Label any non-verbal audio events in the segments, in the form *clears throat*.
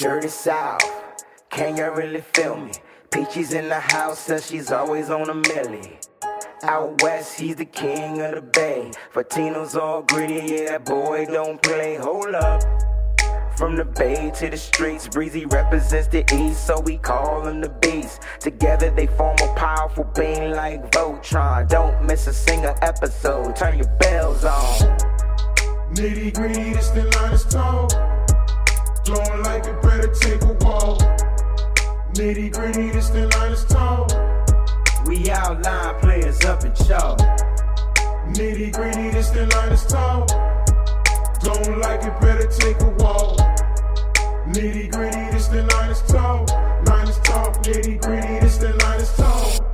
Dirty South, can you really feel me? Peachy's in the house, says she's always on a millie. Out west, he's the king of the bay. Fatino's all gritty, yeah, that boy don't play. Hold up. From the bay to the streets, Breezy represents the east, so we call him the beast. Together they form a powerful being like Voltron. Don't miss a single episode, turn your bells on. Nitty gritty, this the line is tall. Blowing like it better take a walk. Nitty gritty, this the line is tall. We outline players up in chalk. Nitty gritty, this the line is tall. Don't like it, better take a walk. Nitty gritty, this the line is tall. Line is tall. Nitty gritty, this the line is tall.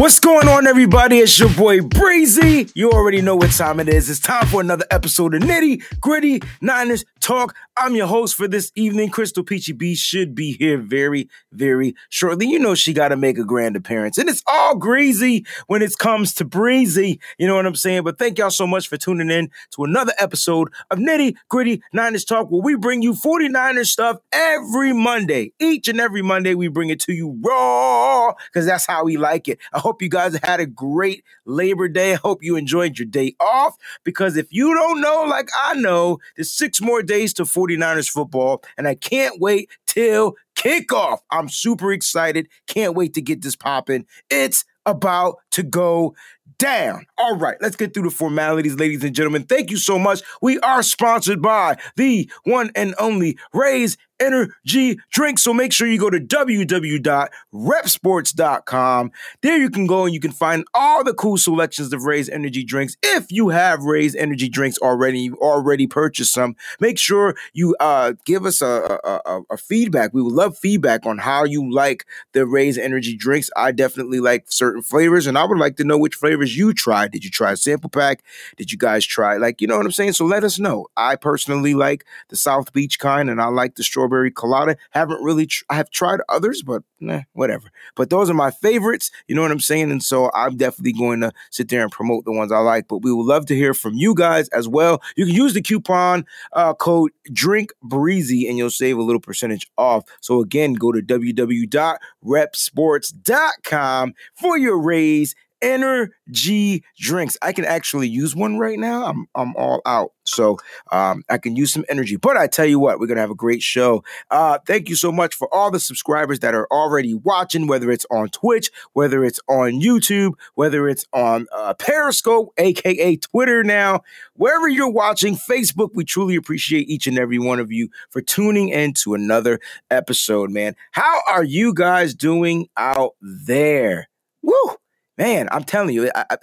What's going on, everybody? It's your boy Breezy. You already know what time it is. It's time for another episode of Nitty Gritty Niners Talk. I'm your host for this evening. Crystal Peachy B should be here very, very shortly. You know she got to make a grand appearance, and it's all greasy when it comes to Breezy. You know what I'm saying? But thank y'all so much for tuning in to another episode of Nitty Gritty Niners Talk, where we bring you 49ers stuff every Monday. Each and every Monday, we bring it to you raw because that's how we like it. I hope you guys had a great Labor Day. I hope you enjoyed your day off because if you don't know, like I know, there's six more days to 49ers football, and I can't wait till kickoff. I'm super excited. Can't wait to get this popping. It's about to go down. All right, let's get through the formalities, ladies and gentlemen. Thank you so much. We are sponsored by the one and only Raze Energy Drink. So make sure you go to www.reppsports.com. There you can go and you can find all the cool selections of Raze Energy Drinks. If you have Raze Energy Drinks already, you already purchased some, make sure you uh, give us a, a, a, feedback. We would love feedback on how you like the Raze Energy Drinks. I definitely like certain flavors, and I would like to know which flavors you tried. Did you try a sample pack? Did you guys try, like, you know what I'm saying? So let us know. I personally like the South Beach kind, and I like the strawberry colada. Haven't really, tr- I have tried others, but nah, whatever. But those are my favorites. You know what I'm saying? And so I'm definitely going to sit there and promote the ones I like. But we would love to hear from you guys as well. You can use the coupon uh, code Drink Breezy, and you'll save a little percentage off. So again, go to www.reppsports.com for your Raze energy drinks. I can actually use one right now. I'm I'm all out. So um, I can use some energy. But I tell you what, we're gonna have a great show. Uh, thank you so much for all the subscribers that are already watching, whether it's on Twitch, whether it's on YouTube, whether it's on uh, Periscope, aka Twitter now, wherever you're watching, Facebook. We truly appreciate each and every one of you for tuning in to another episode, man. How are you guys doing out there? Woo! Man, I'm telling you, I, I,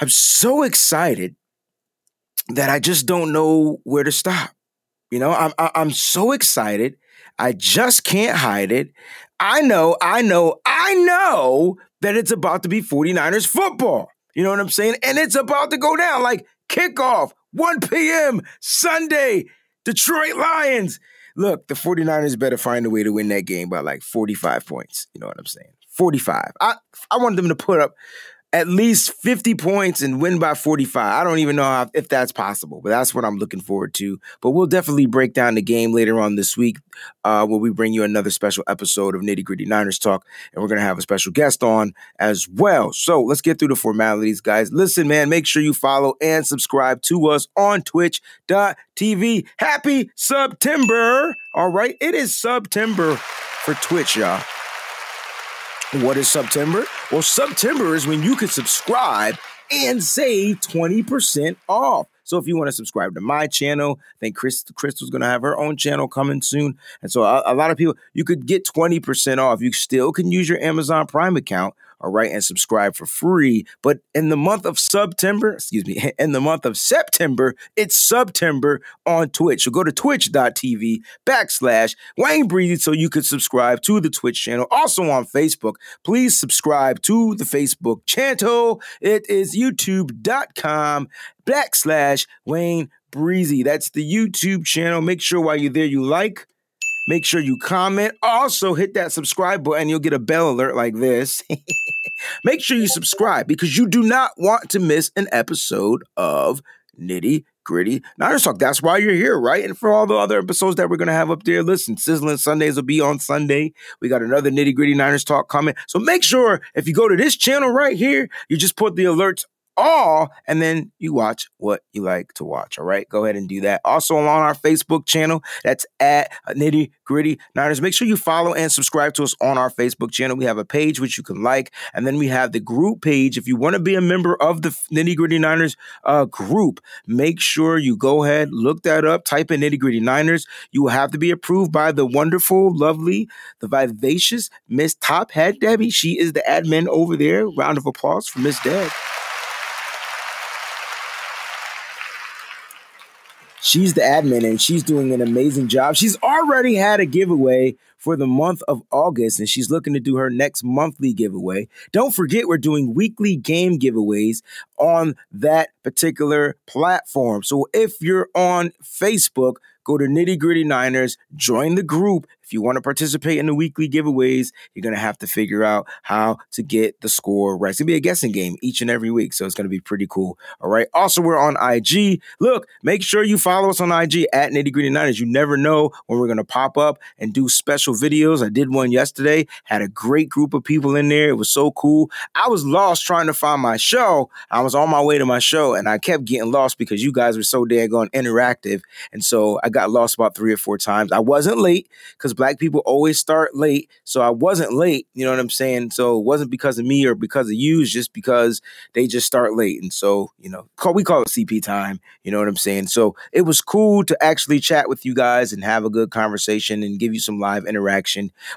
I'm so excited that I just don't know where to stop. You know, I'm I'm so excited. I just can't hide it. I know, I know, I know that it's about to be 49ers football. You know what I'm saying? And it's about to go down like kickoff, 1 p.m. Sunday, Detroit Lions. Look, the 49ers better find a way to win that game by like 45 points. You know what I'm saying? 45. I I want them to put up at least 50 points and win by 45. I don't even know how, if that's possible, but that's what I'm looking forward to. But we'll definitely break down the game later on this week uh, where we bring you another special episode of Nitty Gritty Niners Talk. And we're going to have a special guest on as well. So let's get through the formalities, guys. Listen, man, make sure you follow and subscribe to us on twitch.tv. Happy September. All right. It is September for Twitch, y'all. What is September? Well, September is when you can subscribe and save 20% off. So if you want to subscribe to my channel, I think Chris, Crystal's going to have her own channel coming soon. And so a, a lot of people, you could get 20% off. You still can use your Amazon Prime account all right, and subscribe for free. But in the month of September, excuse me, *laughs* in the month of September, it's September on Twitch. So go to twitch.tv backslash Wayne Breezy so you could subscribe to the Twitch channel. Also on Facebook, please subscribe to the Facebook channel. It is youtube.com backslash Wayne Breezy. That's the YouTube channel. Make sure while you're there, you like, Make sure you comment. Also, hit that subscribe button. You'll get a bell alert like this. *laughs* Make sure you subscribe because you do not want to miss an episode of Nitty Gritty Niners Talk. That's why you're here, right? And for all the other episodes that we're going to have up there, listen, Sizzling Sundays will be on Sunday. We got another Nitty Gritty Niners Talk coming. So make sure if you go to this channel right here, you just put the alerts all, and then you watch what you like to watch. All right, go ahead and do that. Also on our Facebook channel, that's at Nitty Gritty Niners. Make sure you follow and subscribe to us on our Facebook channel. We have a page which you can like, and then we have the group page. If you want to be a member of the Nitty Gritty Niners uh, group, make sure you go ahead, look that up, type in Nitty Gritty Niners. You will have to be approved by the wonderful, lovely, the vivacious Miss Top Hat Debbie. She is the admin over there. Round of applause for Miss Deb. She's the admin and she's doing an amazing job. She's already had a giveaway for the month of August and she's looking to do her next monthly giveaway. Don't forget, we're doing weekly game giveaways on that particular platform. So if you're on Facebook, go to Nitty Gritty Niners, join the group. If you want to participate in the weekly giveaways, you're going to have to figure out how to get the score right. It's going to be a guessing game each and every week. So it's going to be pretty cool. All right. Also, we're on IG. Look, make sure you follow us on IG at Nitty Gritty Niners. You never know when we're going to pop up and do special videos. I did one yesterday, had a great group of people in there. It was so cool. I was lost trying to find my show. I was on my way to my show and I kept getting lost because you guys were so daggone interactive. And so I got lost about three or four times. I wasn't late because black people always start late. So I wasn't late. You know what I'm saying? So it wasn't because of me or because of you. Just because they just start late. And so, you know, call, we call it CP time. You know what I'm saying? So it was cool to actually chat with you guys and have a good conversation and give you some live interaction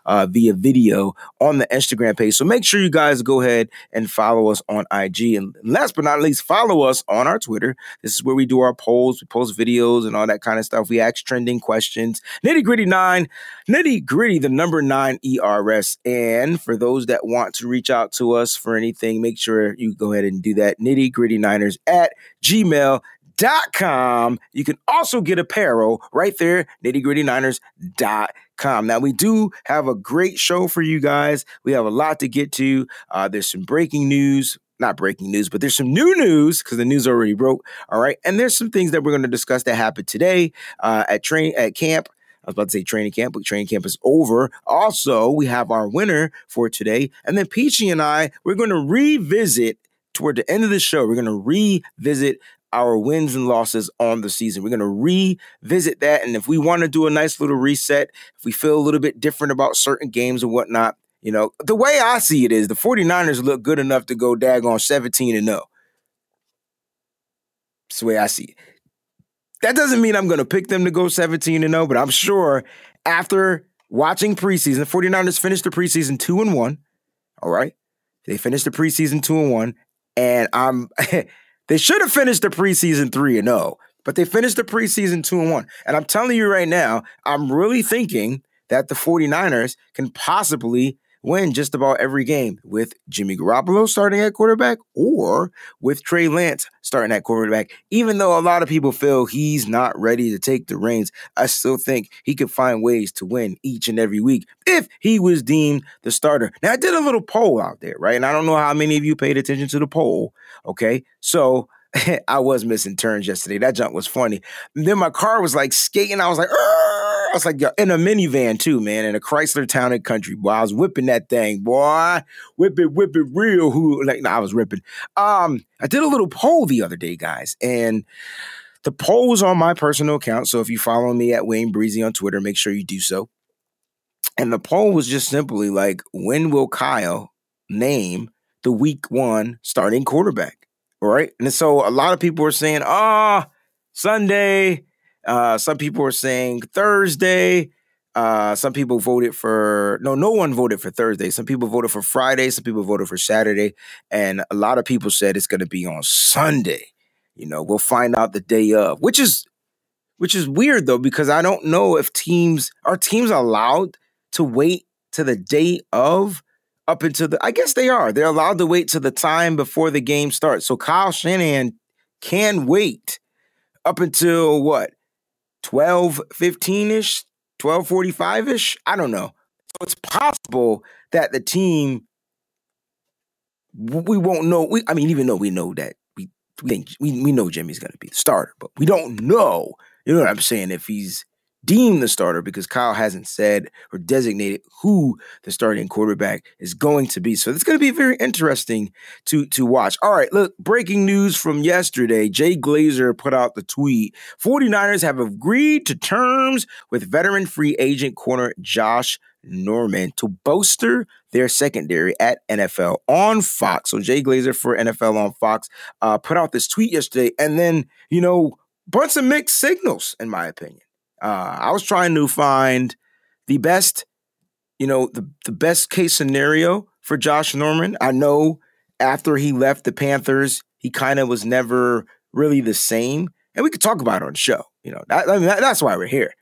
uh, via video on the Instagram page. So make sure you guys go ahead and follow us on IG. And last but not least, follow us on our Twitter. This is where we do our polls, we post videos and all that kind of stuff. We ask trending questions. Nitty gritty nine, nitty gritty, the number nine ERS. And for those that want to reach out to us for anything, make sure you go ahead and do that. Nitty gritty niners at gmail dot com. You can also get apparel right there, nitty gritty niners dot com. Now we do have a great show for you guys. We have a lot to get to. Uh, there's some breaking news. Not breaking news, but there's some new news because the news already broke. All right, and there's some things that we're going to discuss that happened today uh, at train at camp. I was about to say training camp, but training camp is over. Also, we have our winner for today. And then Peachy and I, we're going to revisit toward the end of the show. We're going to revisit our wins and losses on the season. We're going to revisit that. And if we want to do a nice little reset, if we feel a little bit different about certain games and whatnot, you know, the way I see it is the 49ers look good enough to go daggone 17 and 0. That's the way I see it. That doesn't mean I'm going to pick them to go 17 and 0, but I'm sure after watching preseason, the 49ers finished the preseason 2 and 1. All right. They finished the preseason 2 and 1. And I'm *laughs* they should have finished the preseason 3 and 0, but they finished the preseason 2 and 1. And I'm telling you right now, I'm really thinking that the 49ers can possibly win just about every game with Jimmy Garoppolo starting at quarterback or with Trey Lance starting at quarterback. Even though a lot of people feel he's not ready to take the reins, I still think he could find ways to win each and every week if he was deemed the starter. Now, I did a little poll out there, right? And I don't know how many of you paid attention to the poll. Okay. So, *laughs* I was missing turns yesterday. That jump was funny. And then my car was like skating. I was like, I was like, in a minivan too, man, in a Chrysler Town and Country. Boy, I was whipping that thing, boy. Whip it, whip it real. Who like nah, I was ripping. Um, I did a little poll the other day, guys, and the poll was on my personal account. So if you follow me at Wayne Breezy on Twitter, make sure you do so. And the poll was just simply like, when will Kyle name the week one starting quarterback? right? And so a lot of people were saying, ah, oh, Sunday. Uh, some people are saying Thursday. Uh, some people voted for no, no one voted for Thursday. Some people voted for Friday. Some people voted for Saturday, and a lot of people said it's going to be on Sunday. You know, we'll find out the day of, which is which is weird though because I don't know if teams are teams allowed to wait to the day of up until the I guess they are. They're allowed to wait to the time before the game starts. So Kyle Shanahan can wait up until what? 12 15ish, 1245ish? I don't know. So it's possible that the team we won't know. We I mean, even though we know that we we think we, we know Jimmy's going to be the starter, but we don't know. You know what I'm saying? If he's deemed the starter because Kyle hasn't said or designated who the starting quarterback is going to be. So it's going to be very interesting to to watch. All right, look, breaking news from yesterday. Jay Glazer put out the tweet. 49ers have agreed to terms with veteran free agent corner Josh Norman to bolster their secondary at NFL on Fox. So Jay Glazer for NFL on Fox uh, put out this tweet yesterday, and then you know, bunch of mixed signals, in my opinion. Uh, I was trying to find the best, you know, the the best case scenario for Josh Norman. I know after he left the Panthers, he kind of was never really the same, and we could talk about it on the show. You know, that, I mean, that, that's why we're here.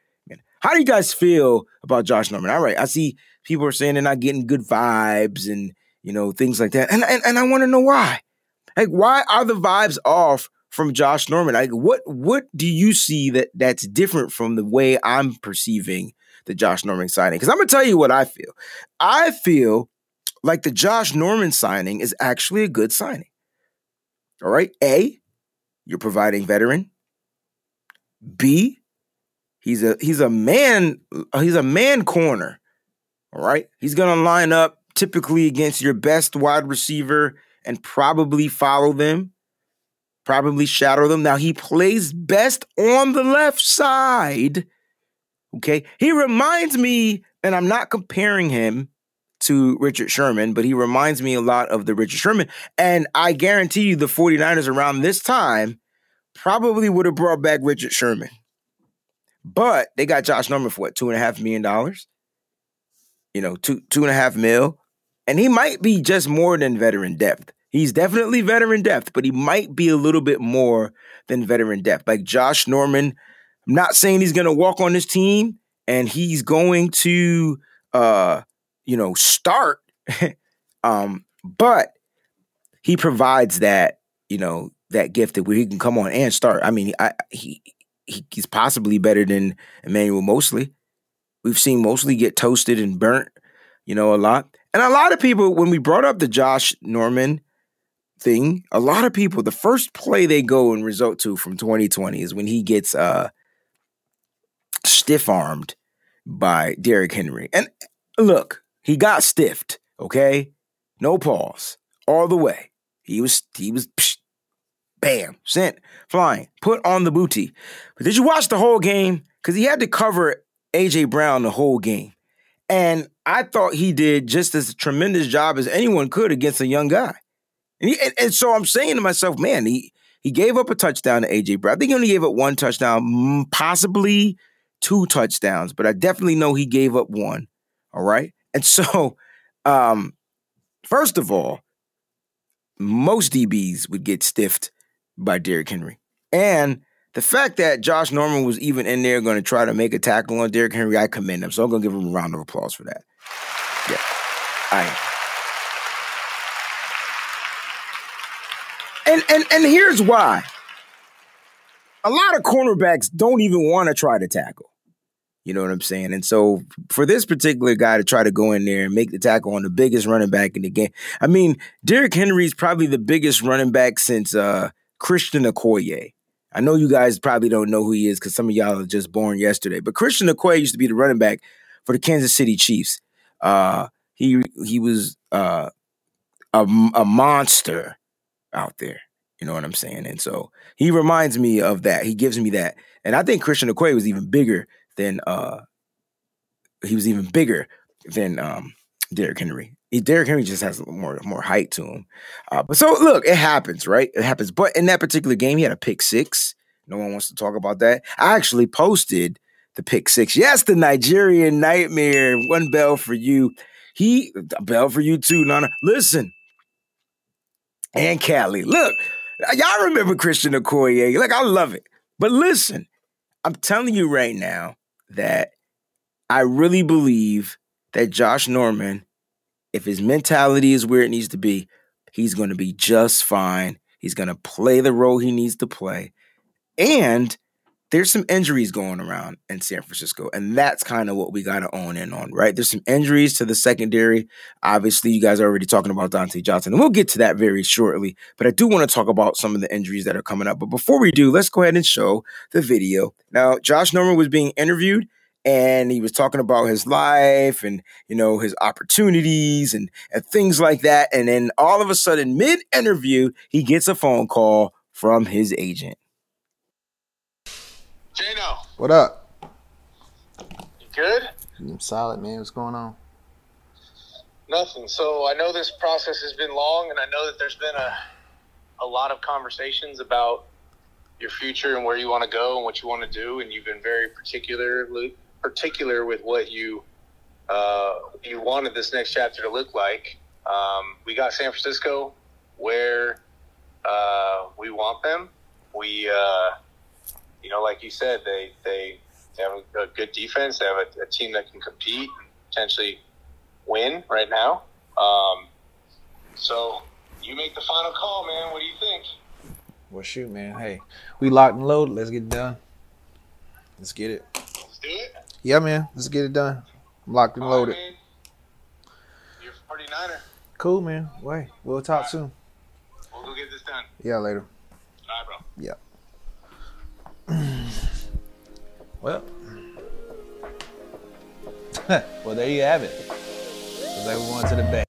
How do you guys feel about Josh Norman? All right, I see people are saying they're not getting good vibes and you know things like that, and and, and I want to know why. Like, why are the vibes off from Josh Norman? Like, what what do you see that that's different from the way I'm perceiving the Josh Norman signing? Because I'm gonna tell you what I feel. I feel like the Josh Norman signing is actually a good signing. All right, A, you're providing veteran. B, He's a he's a man he's a man corner. All right? He's going to line up typically against your best wide receiver and probably follow them, probably shadow them. Now he plays best on the left side. Okay? He reminds me and I'm not comparing him to Richard Sherman, but he reminds me a lot of the Richard Sherman. And I guarantee you the 49ers around this time probably would have brought back Richard Sherman. But they got Josh Norman for what, two and a half million dollars? You know, two two and a half mil. And he might be just more than veteran depth. He's definitely veteran depth, but he might be a little bit more than veteran depth. Like Josh Norman, I'm not saying he's gonna walk on this team and he's going to uh, you know, start. *laughs* um, but he provides that, you know, that gift that where he can come on and start. I mean, I he he, he's possibly better than Emmanuel Moseley. We've seen Moseley get toasted and burnt, you know, a lot. And a lot of people, when we brought up the Josh Norman thing, a lot of people, the first play they go and result to from 2020 is when he gets uh stiff armed by Derrick Henry. And look, he got stiffed, okay? No pause. All the way. He was he was psh, bam, sent flying, put on the booty. But did you watch the whole game? Because he had to cover AJ Brown the whole game. And I thought he did just as tremendous job as anyone could against a young guy. And, he, and, and, so I'm saying to myself, man, he he gave up a touchdown to AJ Brown. I think he only gave up one touchdown, possibly two touchdowns, but I definitely know he gave up one. All right. And so, *laughs* um, first of all, most DBs would get stiffed by Derrick Henry. And the fact that Josh Norman was even in there going to try to make a tackle on Derrick Henry, I commend him. So I'm going to give him a round of applause for that. Yeah, I am. And, and, and here's why. A lot of cornerbacks don't even want to try to tackle. You know what I'm saying? And so for this particular guy to try to go in there and make the tackle on the biggest running back in the game, I mean, Derrick Henry's probably the biggest running back since uh, Christian Okoye. I know you guys probably don't know who he is because some of y'all are just born yesterday. But Christian Okoye used to be the running back for the Kansas City Chiefs. Uh, he he was uh, a, a monster out there. You know what I'm saying? And so he reminds me of that. He gives me that. And I think Christian Okoye was even bigger than uh he was even bigger than um Derrick Henry. Derrick Henry just has more more height to him. Uh, but so look, it happens, right? It happens. But in that particular game, he had a pick six. No one wants to talk about that. I actually posted the pick six. Yes, the Nigerian nightmare. One bell for you. He a bell for you too, Nana. Listen, and Callie. Look, y'all remember Christian Okoye? Like I love it. But listen, I'm telling you right now that I really believe that Josh Norman if his mentality is where it needs to be, he's going to be just fine. He's going to play the role he needs to play. And there's some injuries going around in San Francisco, and that's kind of what we got to own in on, right? There's some injuries to the secondary. Obviously, you guys are already talking about Dontae Johnson, and we'll get to that very shortly. But I do want to talk about some of the injuries that are coming up. But before we do, let's go ahead and show the video. Now, Josh Norman was being interviewed and he was talking about his life and you know his opportunities and and things like that and then all of a sudden mid interview he gets a phone call from his agent Jano, What up? you good? I'm solid, man. What's going on? Nothing. So I know this process has been long, and I know that there's been a a lot of conversations about your future and where you want to go and what you want to do, and you've been very particular particular with what you uh, you wanted this next chapter to look like. Um, we got San Francisco where uh, we want them. We, uh, you know, like you said, they they, they have a, a good defense. They have a, a team that can compete and potentially win right now. Um, so you make the final call, man. What do you think? Well, shoot, man. Hey, we locked and loaded. Let's get it done. Let's get it. Let's do it. Yeah, man. Let's get it done. I'm locked and All right, loaded. man. You're a 49er. Cool, man. Wait, we'll talk soon. We'll go get this done. Yeah, later. All right, bro. Yeah. Well, *laughs* well, there you have it. Looks like we're going to the bay.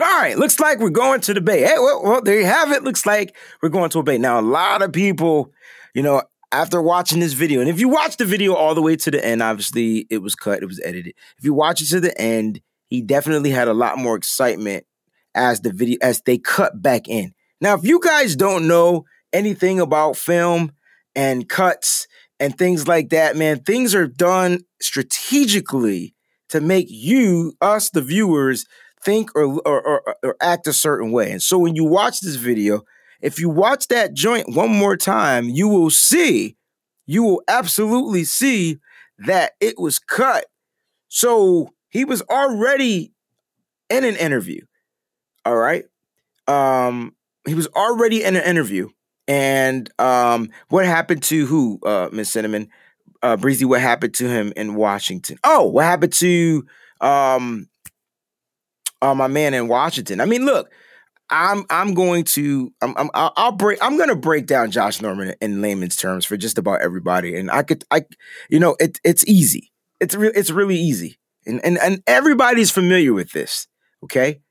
All right, looks like we're going to the Bay. Hey, well, well, there you have it. Looks like we're going to a Bay. Now, a lot of people, you know, after watching this video, and if you watch the video all the way to the end, obviously it was cut, it was edited. If you watch it to the end, he definitely had a lot more excitement as the video as they cut back in. Now, if you guys don't know anything about film and cuts and things like that, man, things are done strategically to make you, us, the viewers, think or, or, or, or act a certain way. And so when you watch this video, if you watch that joint one more time, you will see, you will absolutely see that it was cut. So he was already in an interview. All right. Um, he was already in an interview. And um, what happened to who, uh, Miss Cinnamon? Uh, Breezy, what happened to him in Washington? Oh, what happened to um, uh, my man in Washington? I mean, look, I'm I'm going to I'm, I'm I'll break I'm going to break down Josh Norman in layman's terms for just about everybody, and I could I you know it it's easy. It's re- it's really easy, and and and everybody's familiar with this. Okay,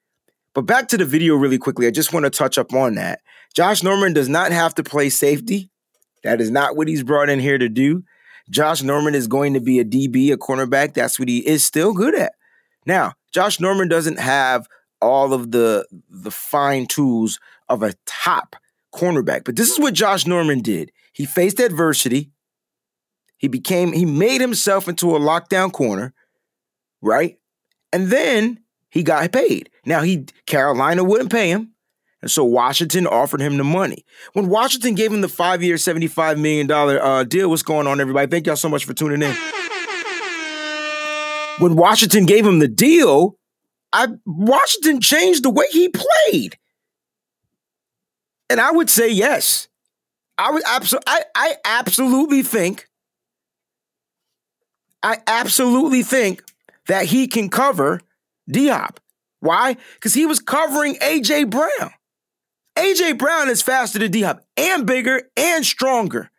but back to the video really quickly. I just want to touch up on that. Josh Norman does not have to play safety. That is not what he's brought in here to do. Josh Norman is going to be a DB, a cornerback. That's what he is still good at. Now, Josh Norman doesn't have all of the the fine tools of a top cornerback, but this is what Josh Norman did. He faced adversity. He became he made himself into a lockdown corner, right? And then he got paid. Now he Carolina wouldn't pay him. And so Washington offered him the money. When Washington gave him the five year, $75 million uh, deal, what's going on, everybody? Thank y'all so much for tuning in. When Washington gave him the deal, I Washington changed the way he played. And I would say yes. I would absolutely I, I absolutely think I absolutely think that he can cover Diop. Why? Because he was covering AJ Brown. AJ Brown is faster than Diop and bigger and stronger.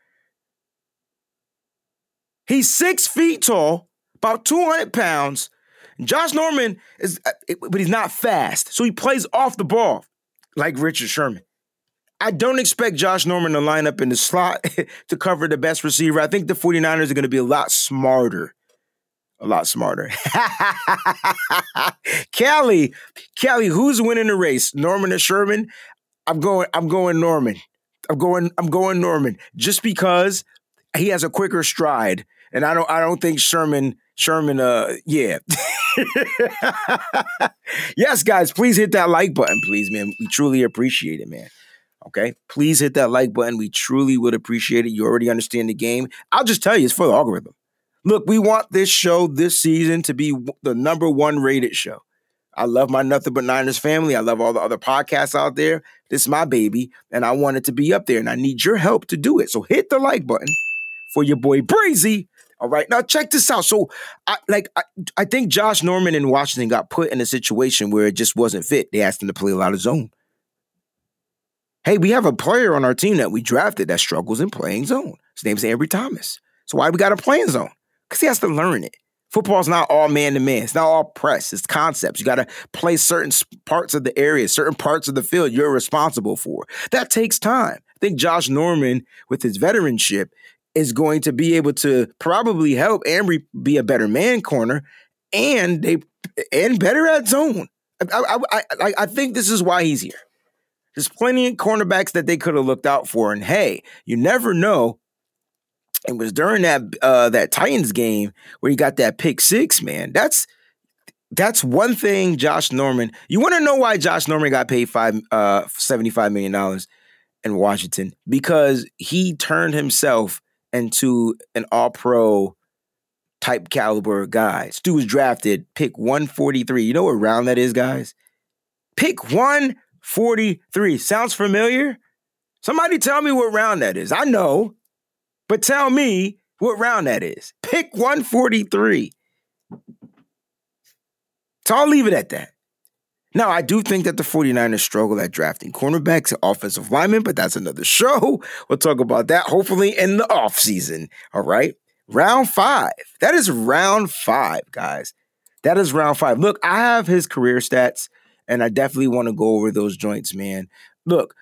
He's six feet tall, about 200 pounds. Josh Norman is, uh, but he's not fast. So he plays off the ball like Richard Sherman. I don't expect Josh Norman to line up in the slot *laughs* to cover the best receiver. I think the 49ers are going to be a lot smarter. A lot smarter. *laughs* Kelly, Kelly, who's winning the race? Norman or Sherman? I'm going, I'm going Norman. I'm going, I'm going Norman. Just because he has a quicker stride. And I don't I don't think Sherman Sherman uh yeah. *laughs* yes, guys, please hit that like button, please, man. We truly appreciate it, man. Okay, please hit that like button. We truly would appreciate it. You already understand the game. I'll just tell you, it's for the algorithm. Look, we want this show this season to be the number one rated show. I love my Nothing But Niners family. I love all the other podcasts out there. This is my baby, and I want it to be up there, and I need your help to do it. So hit the like button. for your boy Breezy. All right, now check this out. So, I like I, I think Josh Norman in Washington got put in a situation where it just wasn't fit. They asked him to play a lot of zone. Hey, we have a player on our team that we drafted that struggles in playing zone. His name's Ambry Thomas. So why we got to play in zone? Because he has to learn it. Football's not all man to man. It's not all press. It's concepts. You got to play certain parts of the area, certain parts of the field you're responsible for. That takes time. I think Josh Norman, with his veteranship, is going to be able to probably help Ambry be a better man corner and they and better at zone. I, I, I, I think this is why he's here. There's plenty of cornerbacks that they could have looked out for. And hey, you never know it was during that uh, that Titans game where he got that pick six, man. That's that's one thing Josh Norman. You want to know why Josh Norman got paid five uh $75 million in Washington? Because he turned himself into an all pro type caliber guy. Stu was drafted pick 143. You know what round that is, guys? Pick 143. Sounds familiar? Somebody tell me what round that is. I know. But tell me what round that is. Pick 143. So I'll leave it at that. Now, I do think that the 49ers struggle at drafting cornerbacks and offensive linemen, but that's another show. We'll talk about that hopefully in the offseason. All right. Round five. That is round five, guys. That is round five. Look, I have his career stats, and I definitely want to go over those joints, man. Look,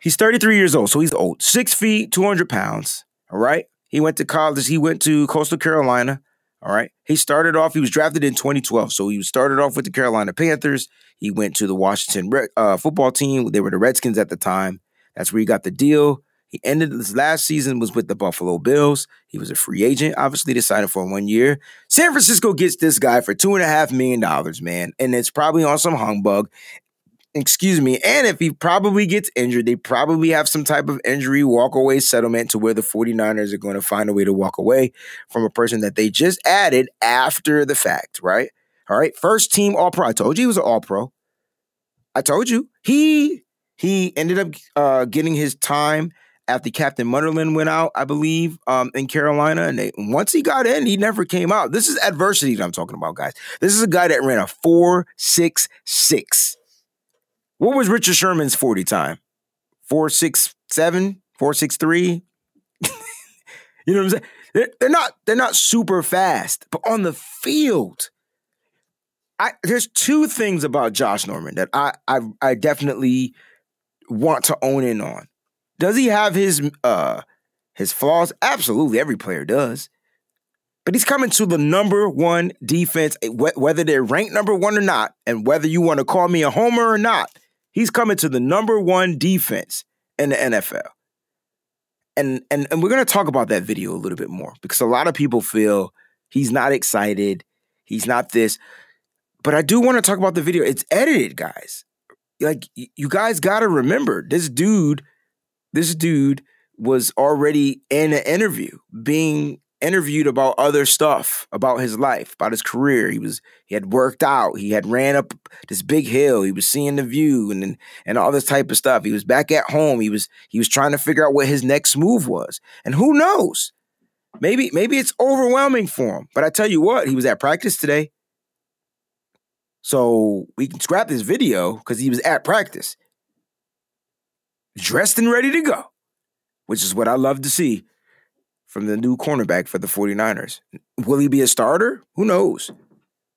he's 33 years old, so he's old. Six feet, 200 pounds. All right. He went to college. He went to Coastal Carolina. All right. He started off, he was drafted in 2012. So he started off with the Carolina Panthers. He went to the Washington uh, football team. They were the Redskins at the time. That's where he got the deal. He ended his last season was with the Buffalo Bills. He was a free agent. Obviously, him for one year. San Francisco gets this guy for two and a half million dollars, man, and it's probably on some humbug excuse me. And if he probably gets injured, they probably have some type of injury walk away settlement to where the 49ers are going to find a way to walk away from a person that they just added after the fact, right? All right. First team all pro. I told you he was an all pro. I told you. He he ended up uh, getting his time after Captain Munnerlyn went out, I believe, um, in Carolina. And they, once he got in, he never came out. This is adversity that I'm talking about, guys. This is a guy that ran a four six six. What was Richard Sherman's 40 time? 467, 463? *laughs* you know what I'm saying? They're, they're not they're not super fast, but on the field, I there's two things about Josh Norman that I I, I definitely want to own in on. Does he have his uh his flaws? Absolutely, every player does. But he's coming to the number one defense, whether they're ranked number one or not, and whether you want to call me a homer or not. He's coming to the number one defense in the NFL. And and and we're gonna talk about that video a little bit more because a lot of people feel he's not excited, he's not this. But I do want to talk about the video. It's edited, guys. Like you guys gotta remember, this dude, this dude was already in an interview being interviewed about other stuff about his life, about his career. He was he had worked out, he had ran up this big hill, he was seeing the view and and all this type of stuff. He was back at home. He was he was trying to figure out what his next move was. And who knows? Maybe maybe it's overwhelming for him. But I tell you what, he was at practice today. So we can scrap this video because he was at practice. Dressed and ready to go. Which is what I love to see from the new cornerback for the 49ers. Will he be a starter? Who knows?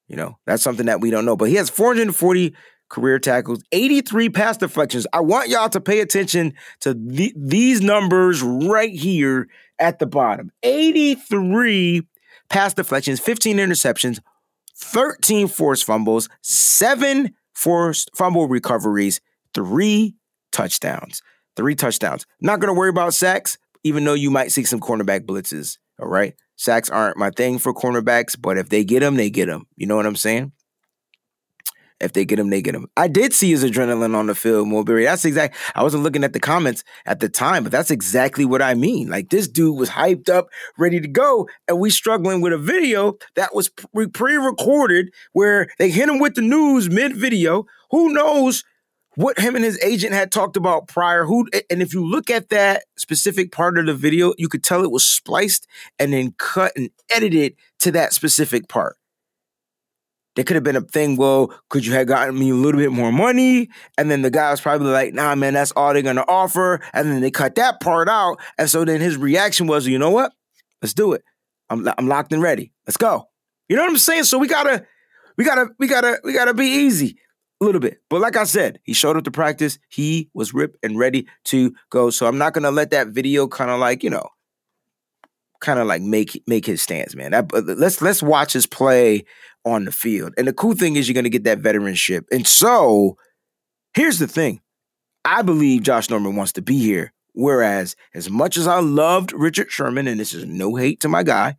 You know, that's something that we don't know. But he has 440 career tackles, 83 pass deflections. I want y'all to pay attention to the, these numbers right here at the bottom 83 pass deflections, 15 interceptions, 13 forced fumbles, seven forced fumble recoveries, three touchdowns. Three touchdowns. Not going to worry about sacks even though you might see some cornerback blitzes. All right. Sacks aren't my thing for cornerbacks, but if they get them, they get them. You know what I'm saying? If they get him, they get him. I did see his adrenaline on the field, Mulberry. That's exact. I wasn't looking at the comments at the time, but that's exactly what I mean. Like this dude was hyped up, ready to go, and we struggling with a video that was pre-recorded where they hit him with the news mid-video. Who knows what him and his agent had talked about prior. Who and if you look at that specific part of the video, you could tell it was spliced and then cut and edited to that specific part. There could have been a thing, well, could you have gotten me a little bit more money? And then the guy was probably like, nah, man, that's all they're gonna offer. And then they cut that part out. And so then his reaction was, you know what? Let's do it. I'm I'm locked and ready. Let's go. You know what I'm saying? So we gotta, we gotta, we gotta, we gotta be easy a little bit. But like I said, he showed up to practice. He was ripped and ready to go. So I'm not gonna let that video kind of like, you know, kind of like make make his stance, man. That, let's let's watch his play on the field. And the cool thing is you're gonna get that veteranship. And so here's the thing. I believe Josh Norman wants to be here. Whereas, as much as I loved Richard Sherman, and this is no hate to my guy,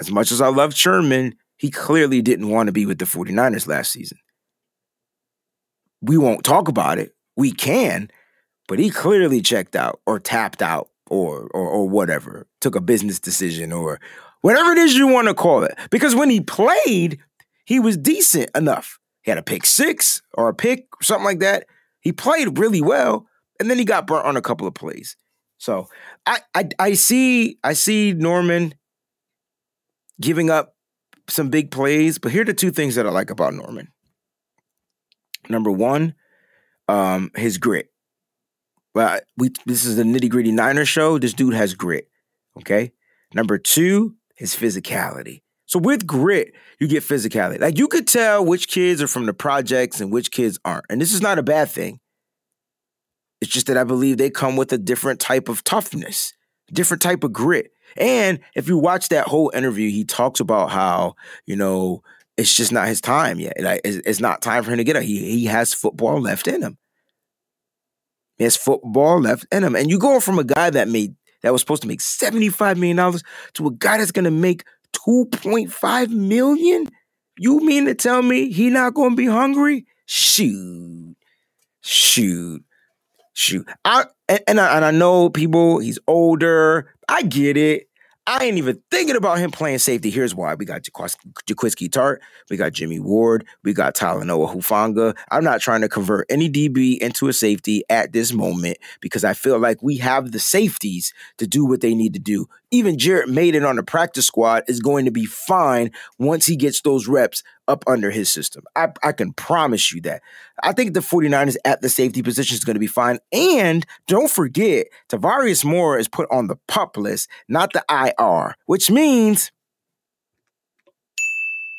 as much as I loved Sherman, he clearly didn't want to be with the 49ers last season we won't talk about it. We can, but he clearly checked out or tapped out or or or whatever, took a business decision or whatever it is you want to call it. Because when he played, he was decent enough. He had a pick six or a pick, something like that. He played really well, and then he got burnt on a couple of plays. So I I, I see I see Norman giving up some big plays, but here are the two things that I like about Norman. Number one, um, his grit. Well, we this is the nitty gritty Niner show. This dude has grit. Okay. Number two, his physicality. So with grit, you get physicality. Like you could tell which kids are from the projects and which kids aren't. And this is not a bad thing. It's just that I believe they come with a different type of toughness, different type of grit. And if you watch that whole interview, he talks about how, you know, it's just not his time yet. Like, it's, it's not time for him to get up. He he has football left in him. He has football left in him. And you going from a guy that made that was supposed to make $75 million to a guy that's gonna make 2.5 million? You mean to tell me he not gonna be hungry? Shoot. Shoot. Shoot. I and, and I, and I know people, he's older. I get it. I ain't even thinking about him playing safety. Here's why. We got Jaquiski Tartt, We got Jimmy Ward. We got Talanoa Hufanga. I'm not trying to convert any DB into a safety at this moment because I feel like we have the safeties to do what they need to do. Even Jared Mayden on the practice squad is going to be fine once he gets those reps up under his system. I, I can promise you that. I think the 49ers at the safety position is going to be fine. And don't forget, Tarvarius Moore is put on the pup list, not the IR, which means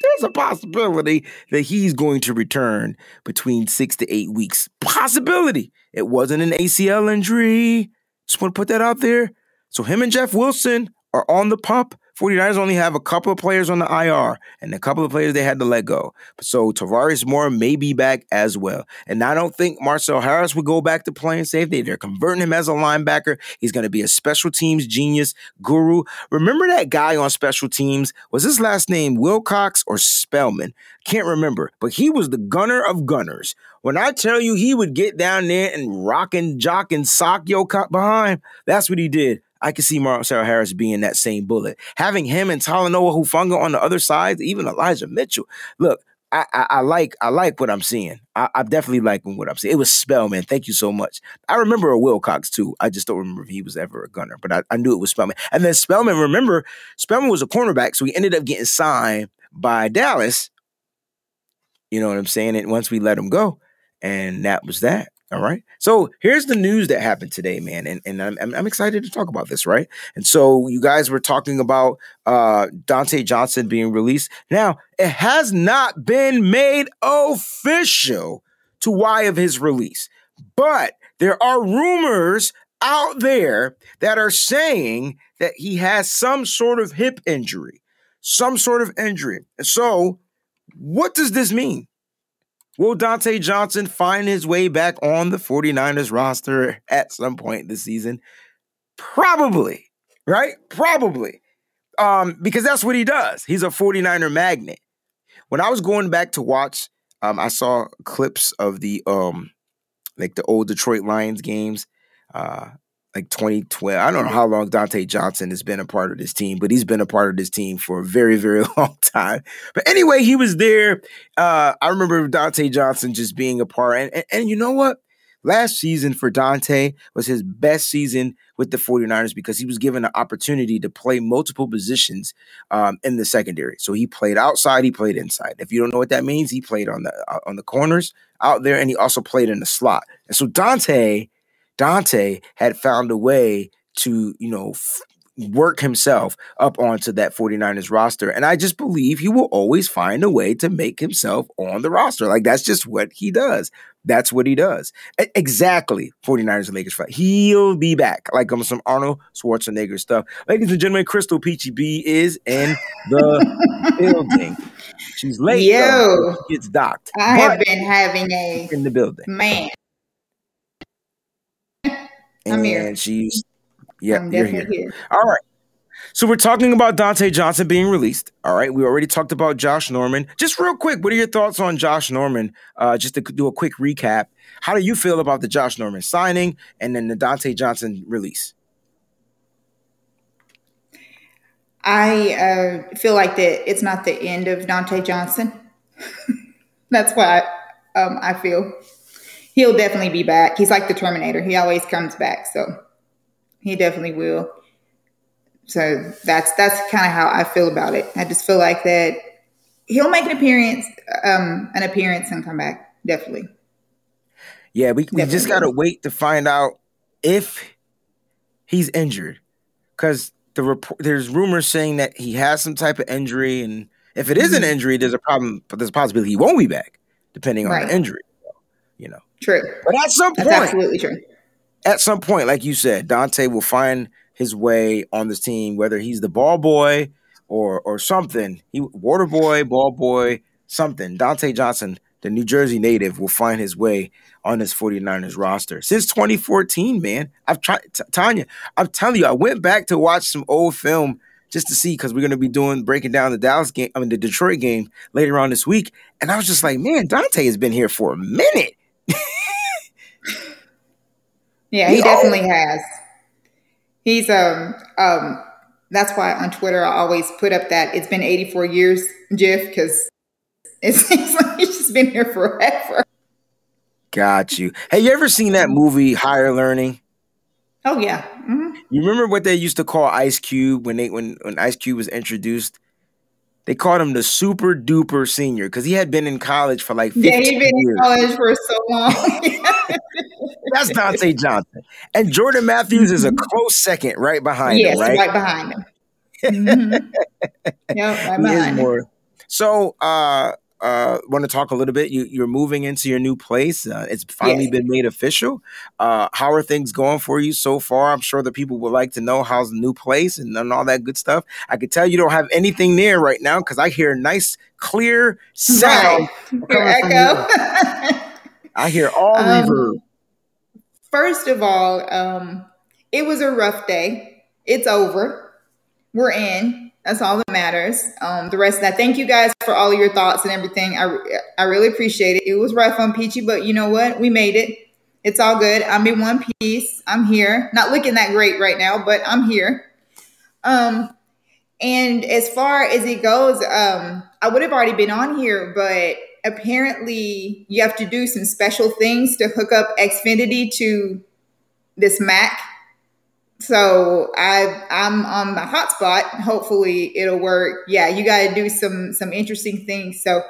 there's a possibility that he's going to return between six to eight weeks. Possibility. It wasn't an ACL injury. Just want to put that out there. So him and Jeff Wilson are on the pup. 49ers only have a couple of players on the IR and a couple of players they had to let go. So Tarvarius Moore may be back as well. And I don't think Marcell Harris would go back to playing safety. They're converting him as a linebacker. He's going to be a special teams genius guru. Remember that guy on special teams? Was his last name Wilcox or Spellman? Can't remember, but he was the gunner of gunners. When I tell you he would get down there and rock and jock and sock your cop behind, that's what he did. I can see Marcell Harris being that same bullet. Having him and Talanoa Hufanga on the other side, even Elijah Mitchell. Look, I, I, I, like I like what I'm seeing. I, I definitely like what I'm seeing. It was Spellman. Thank you so much. I remember a Wilcox too. I just don't remember if he was ever a gunner, but I, I knew it was Spellman. And then Spellman, remember, Spellman was a cornerback, so he ended up getting signed by Dallas. You know what I'm saying? And once we let him go, and that was that. All right. So here's the news that happened today, man, and and I'm, I'm excited to talk about this, right? And so you guys were talking about uh, Dontae Johnson being released. Now it has not been made official to why of his release, but there are rumors out there that are saying that he has some sort of hip injury, some sort of injury. And so, what does this mean? Will Dontae Johnson find his way back on the 49ers roster at some point this season? Probably, right? Probably. Um, because that's what he does. He's a 49er magnet. When I was going back to watch, um, I saw clips of the um like the old Detroit Lions games. Uh, like 2012. I don't know how long Dontae Johnson has been a part of this team, but he's been a part of this team for a very, very *laughs* long time. But anyway, he was there. Uh, I remember Dontae Johnson just being a part. And, and, and you know what? Last season for Dontae was his best season with the 49ers because he was given an opportunity to play multiple positions um, in the secondary. So he played outside, he played inside. If you don't know what that means, he played on the uh, on the corners out there, and he also played in the slot. And so Dontae, Dontae had found a way to you know f- work himself up onto that 49ers roster. And I just believe he will always find a way to make himself on the roster. Like that's just what he does. That's what he does. exactly. 49ers and Lakers fight. He'll be back. Like um, some Arnold Schwarzenegger stuff. Ladies and gentlemen, Crystal Peachy B is in the *laughs* building. She's late. Yo, gets docked. I have been having a in the building. Man. And I'm here. she's yeah, you're here. here. All right. So we're talking about Dontae Johnson being released. All right. We already talked about Josh Norman. Just real quick, what are your thoughts on Josh Norman? Uh, just to do a quick recap. How do you feel about the Josh Norman signing and then the Dontae Johnson release? I uh, feel like that it's not the end of Dontae Johnson. *laughs* That's why I, um, I feel he'll definitely be back. He's like the Terminator. He always comes back. So he definitely will so that's that's kind of how I feel about it. I just feel like that he'll make an appearance, um, an appearance and come back. Definitely. Yeah, we, we just gotta wait to find out if he's injured, because the report there's rumors saying that he has some type of injury, and if it is an mm-hmm. injury, there's a problem, but there's a possibility he won't be back, depending on right. the injury. You know, true. But at some That's point, absolutely true. At some point, like you said, Dontae will find his way on this team, whether he's the ball boy or or something. He water boy, ball boy, something. Dontae Johnson, the New Jersey native, will find his way on this 49ers roster. Since 2014, man. I've tried T- Tanya, I'm telling you, I went back to watch some old film just to see because we're gonna be doing breaking down the Dallas game, I mean the Detroit game later on this week. And I was just like, man, Dontae has been here for a minute. *laughs* yeah, he, he definitely has. He's um um that's why on Twitter I always put up that it's been 84 years, Jeff, because it seems *laughs* like he's just been here forever. Got you. Hey, you ever seen that movie Higher Learning? Oh yeah. Mm-hmm. You remember what they used to call Ice Cube when they when when Ice Cube was introduced? They called him the super duper senior because he had been in college for like 15 yeah, he'd been years. in college for so long. *laughs* That's Dontae Johnson. And Jordan Matthews is a mm-hmm. close second right behind yes, him, right? right behind him. Mm-hmm. *laughs* yep, right behind him. So, uh, uh, want to talk a little bit. You, you're moving into your new place. Uh, it's finally been made official. Uh, how are things going for you so far? I'm sure the people would like to know how's the new place and, and all that good stuff. I can tell you don't have anything there right now because I hear nice, clear sound. Right. Echo. I hear all *laughs* um, reverb. First of all, um, it was a rough day. It's over. We're in. That's all that matters. Um, the rest of that, thank you guys for all of your thoughts and everything. I, I really appreciate it. It was rough on Peachy, but you know what? We made it. It's all good. I'm in one piece. I'm here. Not looking that great right now, but I'm here. Um, and as far as it goes, um, I would have already been on here, but apparently you have to do some special things to hook up Xfinity to this Mac so I I'm on the hotspot. Hopefully it'll work. Yeah, you got to do some some interesting things. So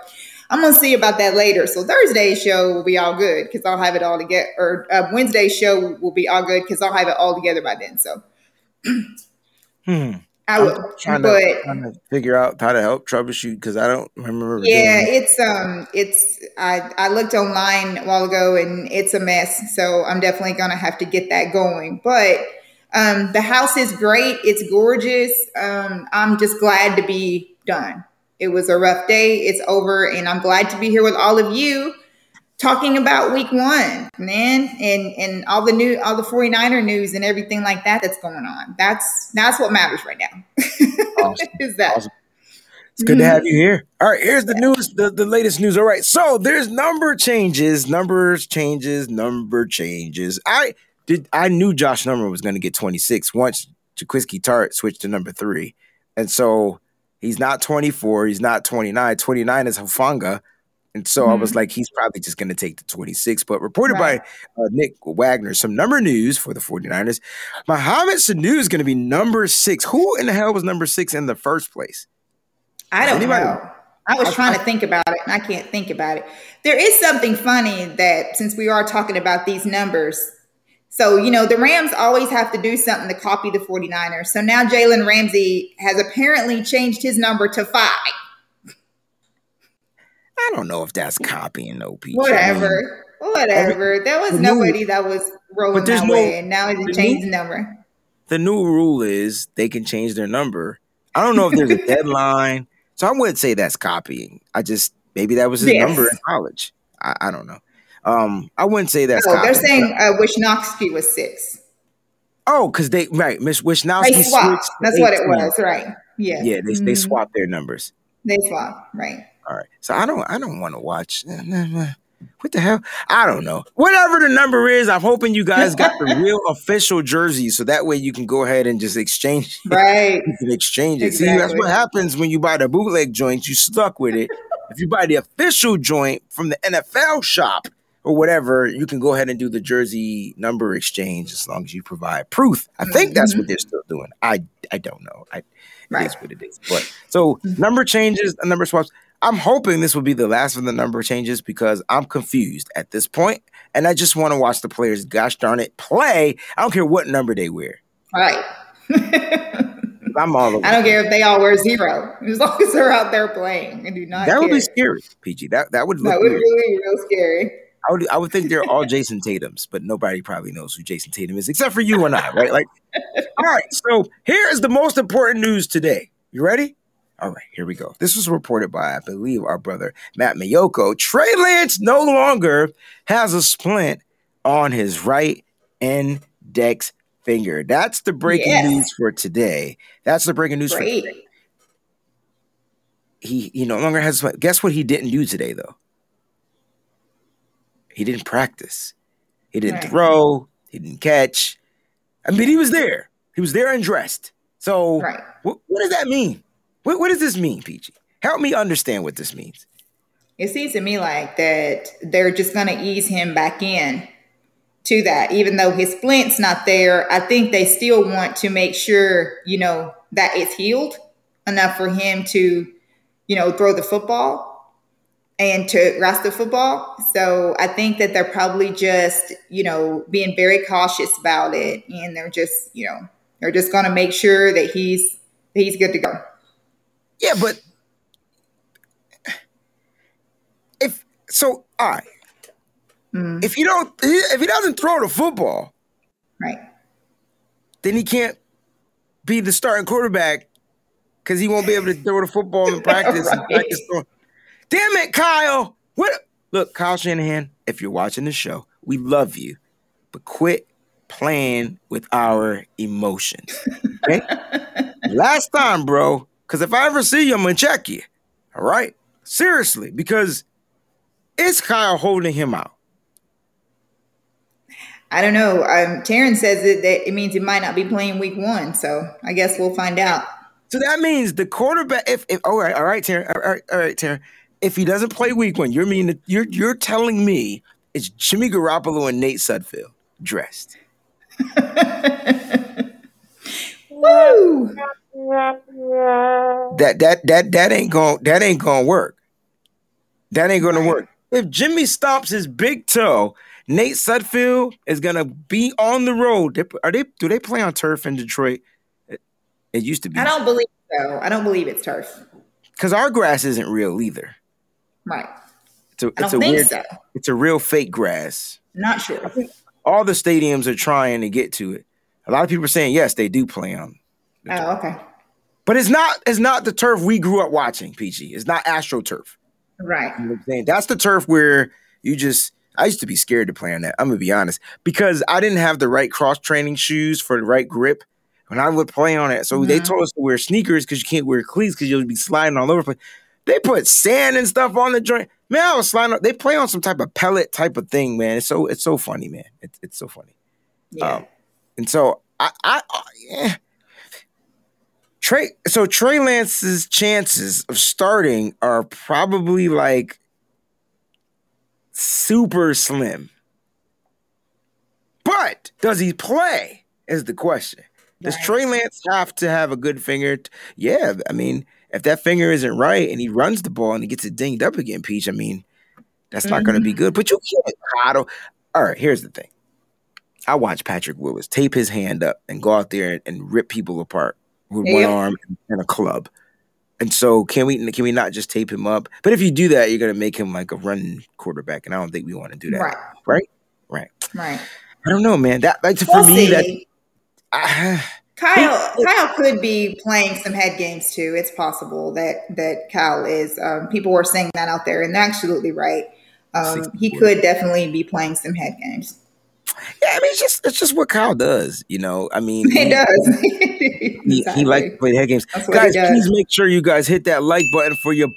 I'm gonna see about that later. So Thursday's show will be all good because I'll have it all together. Or uh, Wednesday's show will be all good because I'll have it all together by then. So. *clears throat* hmm. I would, trying, but, to, trying to figure out how to help troubleshoot because I don't remember. Yeah, it's um, it's I I looked online a while ago and it's a mess. So I'm definitely gonna have to get that going. But um, the house is great. It's gorgeous. Um, I'm just glad to be done. It was a rough day. It's over, and I'm glad to be here with all of you talking about week one, man, and and all the new all the 49er news and everything like that that's going on. That's that's what matters right now. *laughs* Awesome. is that awesome. It's good to have you here. All right, here's the news, the, the latest news. All right, so there's number changes, numbers changes, number changes. I did I knew Josh Norman was going to get 26 once Jaquiski Tartt switched to number three, and so he's not 24, he's not 29. 29 is Hufanga. And so I was Mhm. like, he's probably just going to take the 26. But reported Right. by uh, Nick Wagoner, some number news for the 49ers. Mohamed Sanu is going to be number six. Who in the hell was number six in the first place? I don't Anybody- know. I was I- trying to think about it and I can't think about it. There is something funny that since we are talking about these numbers, so you know, the Rams always have to do something to copy the 49ers. So now Jalen Ramsey has apparently changed his number to five. I don't know if that's copying no Peach. I mean, Whatever. Whatever. There was the new- nobody that was rolling that no- way, and now he's changed the number. the new rule is they can change their number. I don't know if there's a *laughs* deadline. So I wouldn't say that's copying. I just maybe that was his Yes. number in college. I, I don't know. Um, I wouldn't say that's Oh, they're saying uh, Wishnowsky was six. Oh, because they right, Mitch Wishnowsky They swapped. That's what it was, right? Yeah. Yeah, they they Mhm. swapped their numbers. They swapped, right? All right. So I don't I don't want to watch. What the hell? I don't know. Whatever the number is, I'm hoping you guys got the real *laughs* official jersey, so that way you can go ahead and just exchange. It. Right. *laughs* You can exchange it. See, that's what happens when you buy the bootleg joint. You stuck with it. if you buy the official joint from the NFL shop or whatever, you can go ahead and do the jersey number exchange as long as you provide proof. I think mm-hmm. that's what they're still doing. I I don't know. I Right. is what it is. But so number changes, and number swaps. I'm hoping this will be the last of the number changes because I'm confused at this point, and I just want to watch the players. Gosh darn it, play. I don't care what number they wear. Right. *laughs* I'm all over. I don't care if they all wear zero, as long as they're out there playing. I do not. That would be scary, PG. That that would look That would weird. really be real scary. I would I would think they're all *laughs* Jayson Tatum's, but nobody probably knows who Jayson Tatum is except for you and I, right? Like, *laughs* all right. So here is the most important news today. You ready? All right, here we go. This was reported by, I believe, our brother Matt Maiocco. Trey Lance no longer has a splint on his right index finger. That's the breaking Yes. news for today. That's the breaking news for today. He he no longer has. a splint. Guess what he didn't do today though? He didn't practice. He didn't Right. throw. He didn't catch. I mean, he was there. He was there and dressed. So, Right. what, what does that mean? What, what does this mean, Peachy? Help me understand what this means. It seems to me like that they're just going to ease him back in to that, even though his splint's not there. I think they still want to make sure, you know, that it's healed enough for him to, you know, throw the football and to the football. So I think that they're probably just, you know, being very cautious about it, and they're just, you know, they're just going to make sure that he's that he's good to go. Yeah, but if so, all right. Mm, If you don't, if he doesn't throw the football, right. then he can't be the starting quarterback because he won't be able to throw the football in *laughs* practice. and Right. practice. Damn it, Kyle! What? Look, Kyle Shanahan. If you're watching the show, we love you, but quit playing with our emotions. Okay. *laughs* Last time, bro. Because if I ever see you, I'm gonna check you. All right, seriously, because it's Kyle holding him out. I don't know. Um, Taryn says it, that it means he might not be playing week one, so I guess we'll find out. So that means the quarterback. If, if all right, all right, Taryn, all right, all right, Taryn. If he doesn't play week one, you're mean you're you're telling me it's Jimmy Garoppolo and Nate Sudfeld dressed. *laughs* Woo! That that that that ain't going that ain't gonna work. That ain't gonna work. If Jimmy stomps his big toe, Nate Sudfeld is gonna be on the road. Are they? Do they play on turf in Detroit? It, it used to be I don't believe so. I don't believe it's turf. because our grass isn't real either. Right. It's a, it's a weird. so. It's a real fake grass. Not sure. all the stadiums are trying to get to it. A lot of people are saying yes, they do play on, Oh, okay. but it's not. It's not the turf we grew up watching. PG. it's not AstroTurf. Right. You know I'm saying? That's the turf where you just. I used to be scared to play on that. I'm gonna be honest because I didn't have the right cross training shoes for the right grip when I would play on it. So they Mhm. told us to wear sneakers because you can't wear cleats because you'll be sliding all over. the place. They put sand and stuff on the joint. Man, I was sliding. on- They play on some type of pellet type of thing, man. It's so it's so funny, man. It's it's so funny. Yeah. Um, and so I, I, I yeah. Trey, so Trey Lance's chances of starting are probably like super slim. But does he play? Is the question. Does Right. Trey Lance have to have a good finger? t- yeah, I mean, if that finger isn't right and he runs the ball and he gets it dinged up again, Peach, I mean, that's not going to be mm-hmm. good. But you can't coddle. All right, here's the thing. I watch Patrick Willis tape his hand up and go out there and, and rip people apart with one arm and a club. And so, can we can we not just tape him up? But if you do that, you're going to make him like a running quarterback, and I don't think we want to do that. Right. Right? Right. Right. I don't know, man. That like for We'll me, see. that I, Kyle Kyle could be playing some head games too. It's possible that that Kyle is. Um, people were saying that out there, and they're absolutely right. Um, he could definitely be playing some head games. yeah, I mean, it's just it's just what Kyle does, you know. I mean, He does. He, *laughs* Exactly. he likes to play head games. He Guys, please make sure you guys hit that like button for your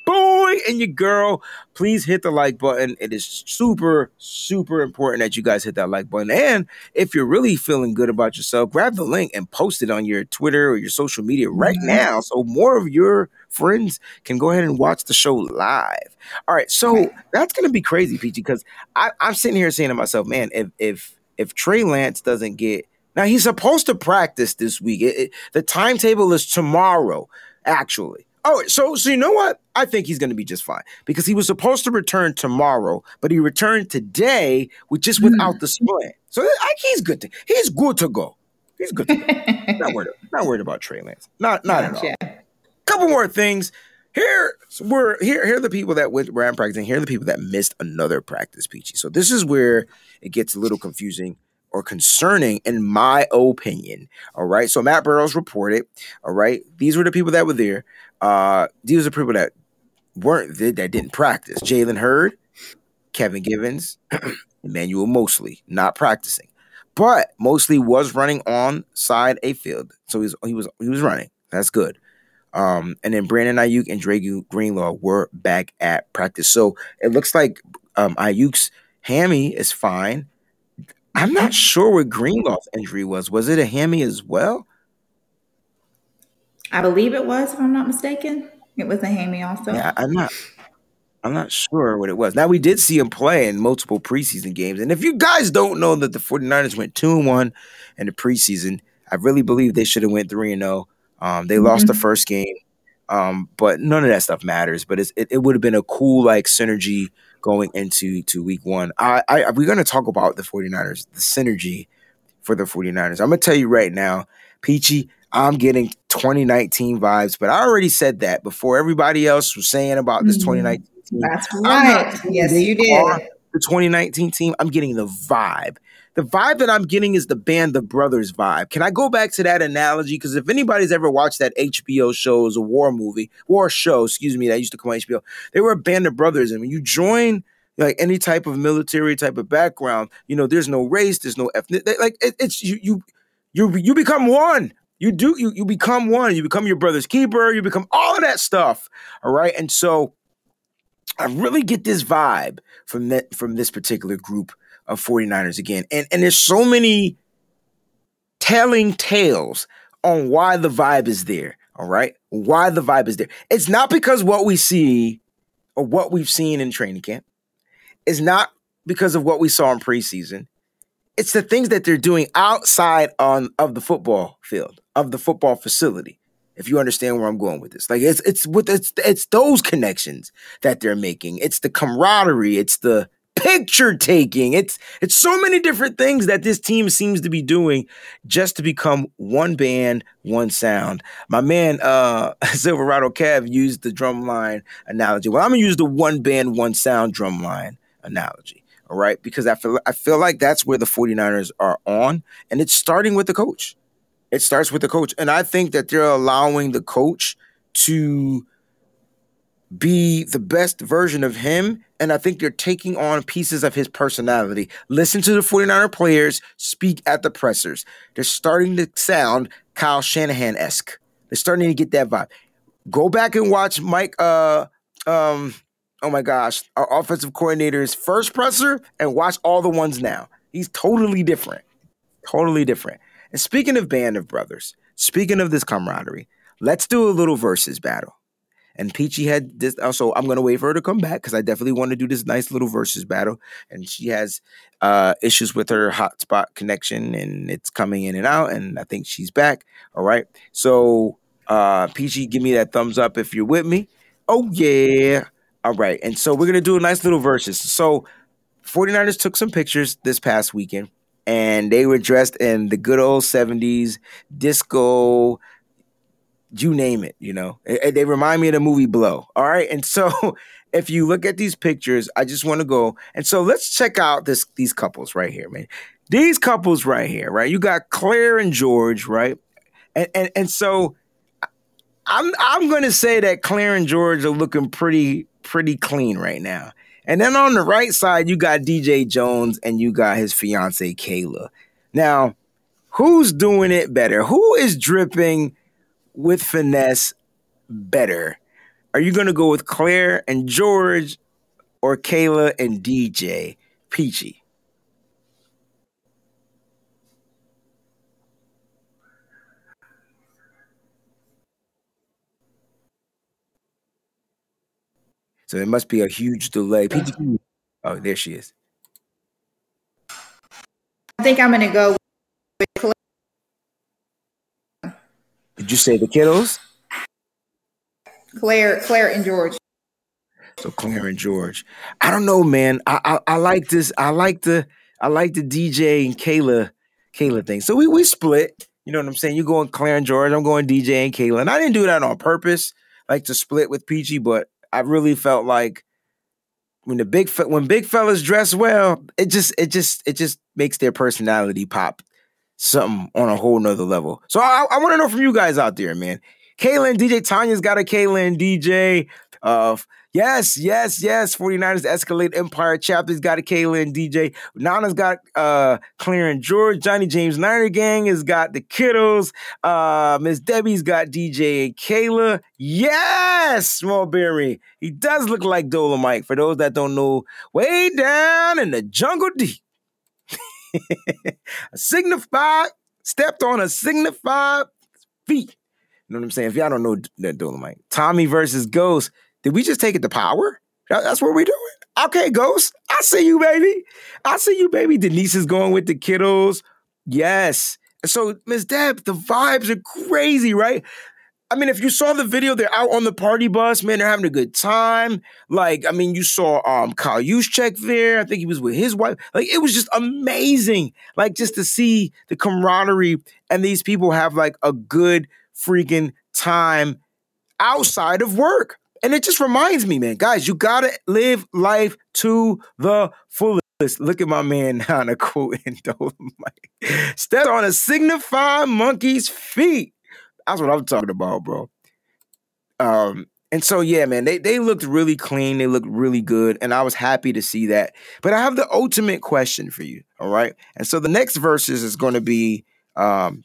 boy and your girl. Please hit the like button. It is super, super important that you guys hit that like button. And if you're really feeling good about yourself, grab the link and post it on your Twitter or your social media right Mhm. now so more of your friends can go ahead and watch the show live. All right, so that's gonna be crazy, Peachy, because I'm sitting here saying to myself, man, if if if Trey Lance doesn't get now he's supposed to practice this week. It- it- the timetable is tomorrow, actually. Oh, so so you know what? I think he's going to be just fine because he was supposed to return tomorrow, but he returned today with just Hmm. without the splint. So I, he's good to he's good to go. He's good. To go. *laughs* not worried. Not worried about Trey Lance. Not not at all Gotcha. couple more things. Here we're here. Here are the people that went ran practicing. Here are the people that missed another practice, Peachy. So this is where it gets a little confusing or concerning, in my opinion. All right. So Matt Barrows reported. All right. These were the people that were there. Uh, these are people that weren't that didn't practice. Jalen Hurd, Kevin Givens, *clears throat* Emmanuel Moseley not practicing, but Moseley was running on side a field. So he's he was he was running. That's good. Um, and then Brandon Aiyuk and Dre Greenlaw were back at practice. So it looks like um, Aiyuk's hammy is fine. I'm not sure what Greenlaw's injury was. Was it a hammy as well? I believe it was, if I'm not mistaken. It was a hammy also. Yeah, I'm not. I'm not sure what it was. Now we did see him play in multiple preseason games, and if you guys don't know that the 49ers went two and one in the preseason, I really believe they should have went three and zero. Um, they lost the first game, um, but none of that stuff matters. But it's, it, it would have been a cool like synergy going into to week one. I, I we're going to talk about the 49ers, the synergy for the 49ers. I'm going to tell you right now, Peachy, I'm getting 2019 vibes, but I already said that before everybody else was saying about this Mhm. 2019 team. That's right. Yes, you did. The 2019 team, I'm getting the vibe. The vibe that I'm getting is the Band The Brothers vibe. Can I go back to that analogy? Because if anybody's ever watched that HBO show, it was a war movie, war show, excuse me, that used to come on HBO. They were a band of brothers, and when you join like any type of military type of background, you know, there's no race, there's no ethnic, like it, it's you, you, you, you become one. You do, you, you become one. You become your brother's keeper. You become all of that stuff. All right, and so I really get this vibe from that from this particular group of 49ers again. And and there's so many telling tales on why the vibe is there. All right. Why the vibe is there. It's not because what we see or what we've seen in training camp. It's not because of what we saw in preseason. It's the things that they're doing outside on of the football field, of the football facility. If you understand where I'm going with this. Like it's it's with it's it's those connections that they're making. It's the camaraderie, it's the picture taking. It's it's so many different things that this team seems to be doing just to become one band, one sound. My man uh *laughs* Silverado Kev used the drum line analogy. Well, I'm gonna use the one band, one sound drum line analogy. All right, because I feel I feel like that's where the 49ers are on, and it's starting with the coach. It starts with the coach, and I think that they're allowing the coach to be the best version of him. And I think they're taking on pieces of his personality. Listen to the 49er players speak at the pressers. They're starting to sound Kyle Shanahan esque. They're starting to get that vibe. Go back and watch Mike, uh, um, oh my gosh, our offensive coordinator's first presser and watch all the ones now. He's totally different. Totally different. And speaking of band of brothers, speaking of this camaraderie, let's do a little versus battle. And Peachy had this. Also, I'm gonna wait for her to come back because I definitely want to do this nice little versus battle. And she has uh, issues with her hotspot connection, and it's coming in and out. And I think she's back. All right. So, uh, Peachy, give me that thumbs up if you're with me. Oh yeah. All right. And so we're gonna do a nice little versus. So, 49ers took some pictures this past weekend, and they were dressed in the good old 70s disco you name it, you know. They remind me of the movie Blow. All right. And so *laughs* if you look at these pictures, I just want to go. And so let's check out this these couples right here, man. These couples right here, right? You got Claire and George, right? And and, and so I'm I'm gonna say that Claire and George are looking pretty pretty clean right now. And then on the right side, you got DJ Jones and you got his fiance Kayla. Now, who's doing it better? Who is dripping with finesse better? Are you going to go with Claire and George or Kayla and DJ Peachy? So it must be a huge delay. Peachy, oh, there she is. I think I'm going to go with Claire. Did you say the kiddos? Claire, Claire and George. So Claire and George. I don't know, man. I, I I, like this. I like the I like the DJ and Kayla Kayla thing. So we we split. You know what I'm saying? You're going Claire and George. I'm going DJ and Kayla. And I didn't do that on purpose, like to split with Peachy. But I really felt like when the big when big fellas dress well, it just it just it just makes their personality pop something on a whole nother level. So I, I want to know from you guys out there, man. Kaylin DJ Tanya's got a Kaylin DJ. Uh, yes, yes, yes. 49ers Escalade Empire chapter's got a Kayla and DJ. Nana's got uh Clarence George. Johnny James Niner Gang has got the kiddos. Uh Miss Debbie's got DJ and Kayla. Yes, Mulberry. He does look like Dolomite. For those that don't know, way down in the jungle deep. *laughs* a signified stepped on a signified feet. You know what I'm saying? If y'all don't know that Dolomite, Tommy versus Ghost. Did we just take it to power? That's what we're doing. Okay, Ghost. I see you, baby. I see you, baby. Denise is going with the kiddos. Yes. So, Miss Deb, the vibes are crazy, right? I mean, if you saw the video, they're out on the party bus, man. They're having a good time. Like, I mean, you saw um Kyle Juszczyk there. I think he was with his wife. Like, it was just amazing. Like, just to see the camaraderie and these people have like a good freaking time outside of work. And it just reminds me, man, guys, you gotta live life to the fullest. Look at my man now in a quote in Dolomite. Step on a signified monkey's feet. That's what I'm talking about, bro. Um, and so yeah, man, they they looked really clean. They looked really good, and I was happy to see that. But I have the ultimate question for you, all right? And so the next verses is going to be um,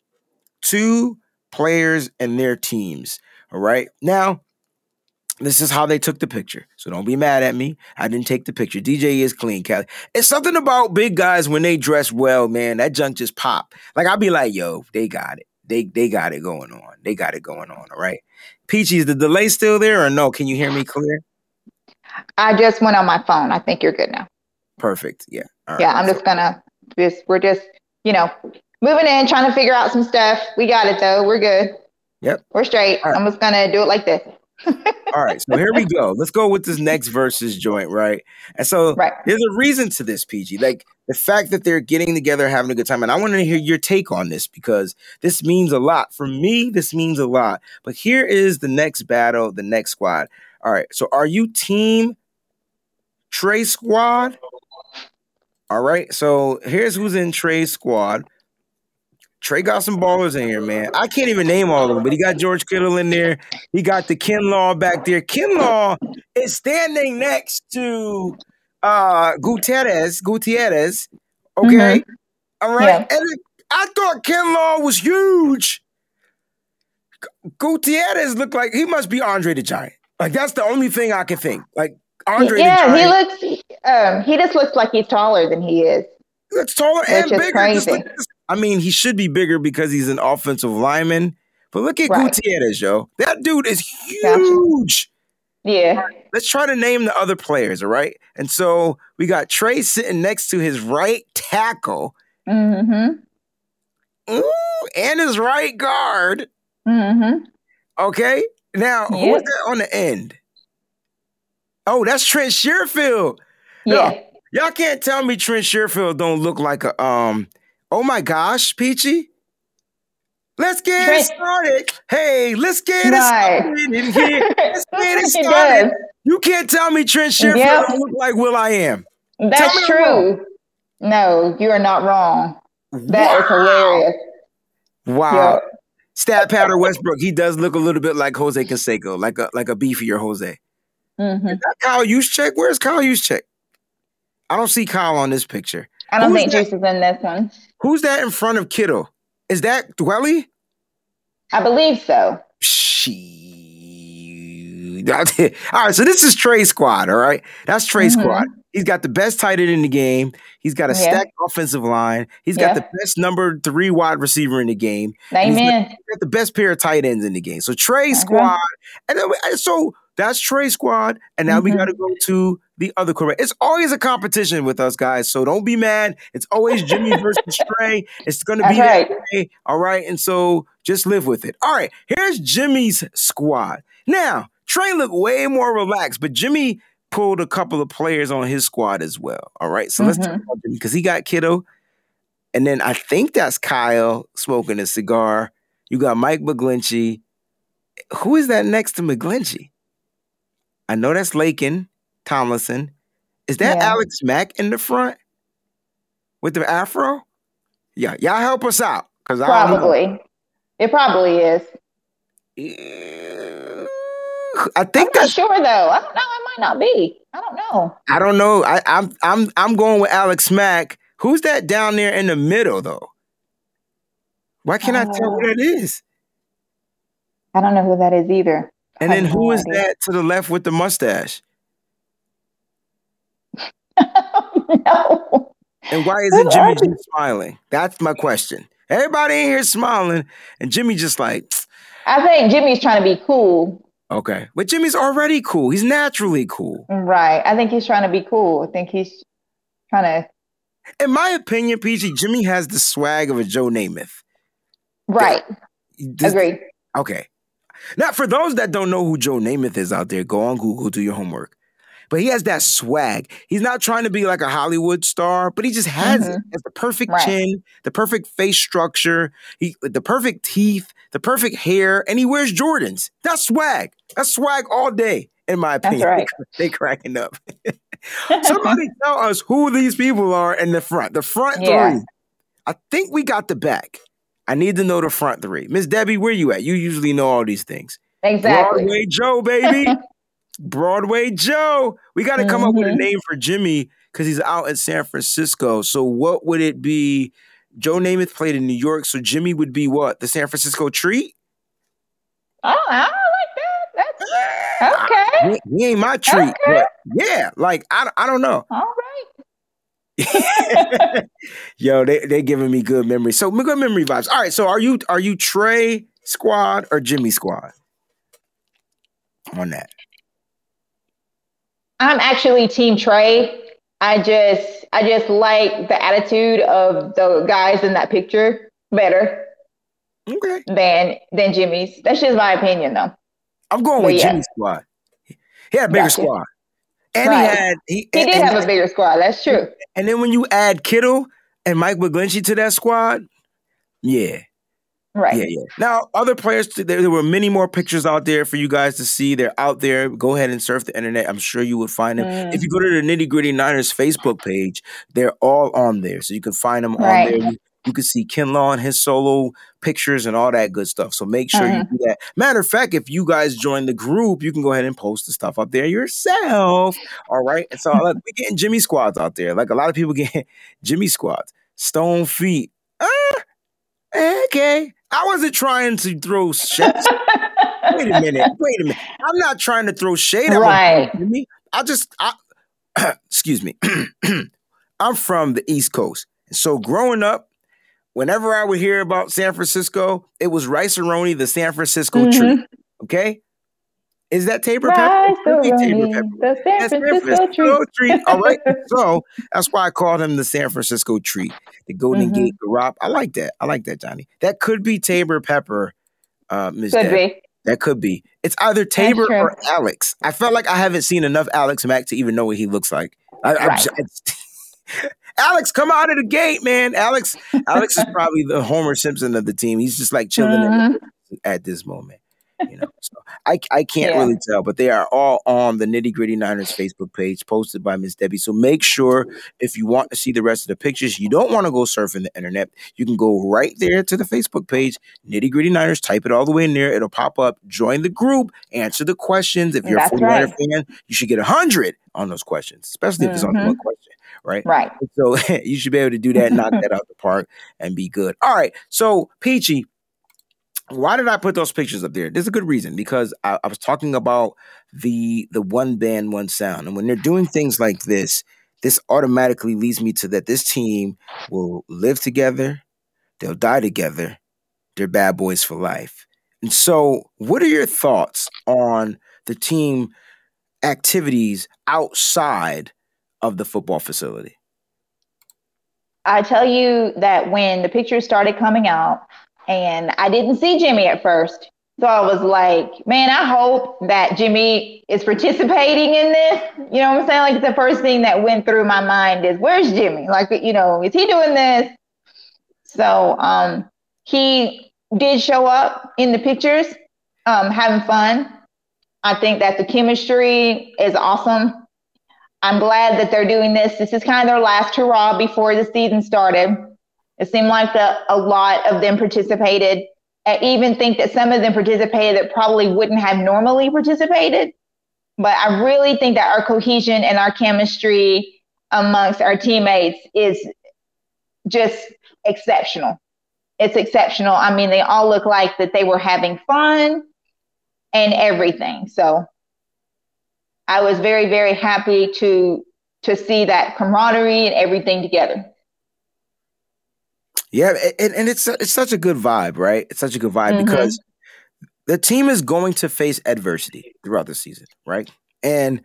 two players and their teams. All right. Now, this is how they took the picture. So don't be mad at me. I didn't take the picture. DJ is clean, Cali. It's something about big guys when they dress well, man. That junk just pop. Like I'll be like, yo, they got it. They they got it going on. They got it going on. All right. Peachy, is the delay still there or no? Can you hear me clear? I just went on my phone. I think you're good now. Perfect. Yeah. yeah, I'm just gonna just we're just, you know, moving in, trying to figure out some stuff. We got it though. We're good. Yep. We're straight. Right. I'm just gonna do it like this. All right, so here we go. Let's go with this next versus joint, right? And so right. there's a reason to this, PG. Like the fact that they're getting together, having a good time. And I want to hear your take on this because this means a lot. For me, this means a lot. But here is the next battle, the next squad. All right, so are you team Trey squad? All right, so here's who's in Trey squad. Trey got some ballers in here, man. I can't even name all of them, but he got George Kittle in there. He got the Kinlaw back there. Kinlaw is standing next to uh Gutierrez. Gutierrez. Okay. Mm-hmm. All right. Yeah. And I thought Kinlaw was huge. Gutierrez looked like he must be Andre the Giant. Like that's the only thing I can think. Like Andre. Yeah, he looks. Um, he just looks like he's taller than he is. He looks taller and bigger. Just, I mean, he should be bigger because he's an offensive lineman. But look at Right. Gutierrez, yo. That dude is Gotcha. huge. Yeah. Let's try to name the other players, all right? And so we got Trey sitting next to his right tackle Mm-hmm. ooh, and his right guard. Mm-hmm. Okay. Now, who is that on the end? Oh, that's Trent Sherfield. Yeah. No. Y'all can't tell me Trent Sherfield don't look like a um. Oh my gosh, Peachy. Let's get it started. Hey, let's get Right. it started in here. Let's *laughs* get it started. You can't tell me Trent Sherfield Yep. don't look like Will I Am. That's true. No, you are not wrong. That is hilarious. Wow. Yeah. Stat Patter Westbrook, he does look a little bit like Jose Canseco, like a like a beefier Jose. hmm Is that Kyle Juszczyk? Where's Kyle Juszczyk? I don't see Kyle on this picture. I don't Who's think that? Juice is in this one. Who's that in front of Kittle? Is that Dwelley? I believe so. She. *laughs* All right, so this is Trey squad. All right, that's Trey Mhm. squad. He's got the best tight end in the game. He's got a Yeah. stacked offensive line. He's got the best number three wide receiver in the game. And he's got- Amen. he's got the best pair of tight ends in the game. So Trey Okay. squad, and then we- so that's Trey squad. And now we Mhm. got to go to the other quarterback. It's always a competition with us guys, so don't be mad. It's always Jimmy versus *laughs* Trey. It's going to be right. that way. All right, and so just live with it. All right, here's Jimmy's squad. Now Trey looked way more relaxed, but Jimmy pulled a couple of players on his squad as well. All right, so let's talk Mhm. about Jimmy because he got Kiddo, and then I think that's Kyle smoking a cigar. You got Mike McGlinchey. Who is that next to McGlinchey? I know that's Laken Tomlinson. Is that Yeah. Alex Mack in the front with the afro? Yeah, y'all help us out because I. Probably. It probably is. I think I'm that's. sure though. I don't know. It might not be. I don't know. I don't know. I, I'm I'm I'm going with Alex Mack. Who's that down there in the middle though? Why can't I tell who Uh, that is? I don't know who that is either. And then who is idea. that to the left with the mustache? No. *laughs* And why isn't Who Jimmy G smiling? That's my question. Everybody in here smiling, and Jimmy just like, I think Jimmy's trying to be cool. okay. But Jimmy's already cool. He's naturally cool. Right. I think he's trying to be cool. I think he's trying to. In my opinion, PG, Jimmy has the swag of a Joe Namath. Right. This- Agree. Okay. Now, for those that don't know who Joe Namath is out there, go on Google, do your homework. But he has that swag. He's not trying to be like a Hollywood star, but he just has it. Mm-hmm. Has the perfect Right. chin, the perfect face structure, he, the perfect teeth, the perfect hair, and he wears Jordans. That's swag. That's swag all day, in my opinion. right. *laughs* they cracking up. *laughs* Somebody *laughs* tell us who these people are in the front. The front Yeah. three. I think we got the back. I need to know the front three. Miss Debbie, where you at? You usually know all these things. Exactly. Broadway Joe, baby. Broadway Joe. We got to come up with a Mhm. name for Jimmy because he's out in San Francisco. So what would it be? Joe Namath played in New York, so Jimmy would be what? The San Francisco treat? Oh, I like that. That's okay. He, he ain't my treat, Okay. but yeah, like I, I don't know. All right. *laughs* *laughs* Yo, they they giving me good memory. So good memory vibes. All right, so are you are you Trey squad or Jimmy squad on that? I'm actually Team Trey. I just I just like the attitude of the guys in that picture better Okay, than than Jimmy's. That's just my opinion though. I'm going But with yeah. Jimmy squad. He had a bigger Gotcha. squad, and Right. he had he, He and, did and- have a bigger squad, that's true. and then when you add Kittle and Mike McGlinchey to that squad, yeah, Right. Yeah, yeah. Now, other players, there, there were many more pictures out there for you guys to see. They're out there. Go ahead and surf the internet. I'm sure you would find them. Mm. If you go to the Nitty Gritty Niners Facebook page, they're all on there. So you can find them Right. on there. You, you can see Kinlaw and his solo pictures and all that good stuff. So make sure you do that. Matter of fact, if you guys join the group, you can go ahead and post the stuff up there yourself. All right. And so like, we're getting Jimmy squads out there. Like a lot of people *laughs* get Jimmy squads. Stone feet. Ah, okay. I wasn't trying to throw shade. *laughs* wait a minute. Wait a minute. I'm not trying to throw shade at right. Jimmy. I just, I, *clears throat* excuse me. *clears throat* I'm from the East Coast. So growing up, whenever I would hear about San Francisco, it was rice roni, the San Francisco tree. Mm-hmm. Okay. Is that Tabor pepper? Rice It could be Tabor pepper. the San That's Francisco Francisco treat. All right. *laughs* So that's why I called him the San Francisco treat, the Golden Mhm. Gate Garop. I like that. I like that, Johnny. That could be Tabor pepper, uh, Ms. Could be. That could be. It's either Tabor or Alex. I felt like I haven't seen enough Alex Mack to even know what he looks like. I, I'm Right. just- *laughs* Alex, come out of the gate, man. Alex, Alex is probably the Homer Simpson of the team. He's just like chilling in Mhm. at this moment. You know, so I I can't Yeah. really tell, but they are all on the Nitty Gritty Niners Facebook page, posted by Miss Debbie. So make sure if you want to see the rest of the pictures, you don't want to go surfing the internet. You can go right there to the Facebook page, Nitty Gritty Niners. Type it all the way in there. It'll pop up. Join the group. Answer the questions. If you're That's a 49er right. fan, you should get a hundred on those questions, especially if it's only Mhm. one question, right? Right. So *laughs* you should be able to do that, knock that out the park, and be good. All right. So Peachy, why did I put those pictures up there? There's a good reason because I, I was talking about the the one band, one sound, and when they're doing things like this, this automatically leads me to that this team will live together, they'll die together, they're bad boys for life. And so, what are your thoughts on the team activities outside of the football facility? I tell you that when the pictures started coming out, and I didn't see Jimmy at first. So I was like, man, I hope that Jimmy is participating in this. You know what I'm saying? Like the first thing that went through my mind is, where's Jimmy? Like, you know, is he doing this? So um, he did show up in the pictures, um, having fun. I think that the chemistry is awesome. I'm glad that they're doing this. This is kind of their last hurrah before the season started. It seemed like the, a lot of them participated. I even think that some of them participated that probably wouldn't have normally participated. But I really think that our cohesion and our chemistry amongst our teammates is just exceptional. It's exceptional. I mean, they all look like that they were having fun and everything. So I was very, very happy to to see that camaraderie and everything together. Yeah, and, and it's it's such a good vibe, right? It's such a good vibe Mhm. because the team is going to face adversity throughout the season, right? And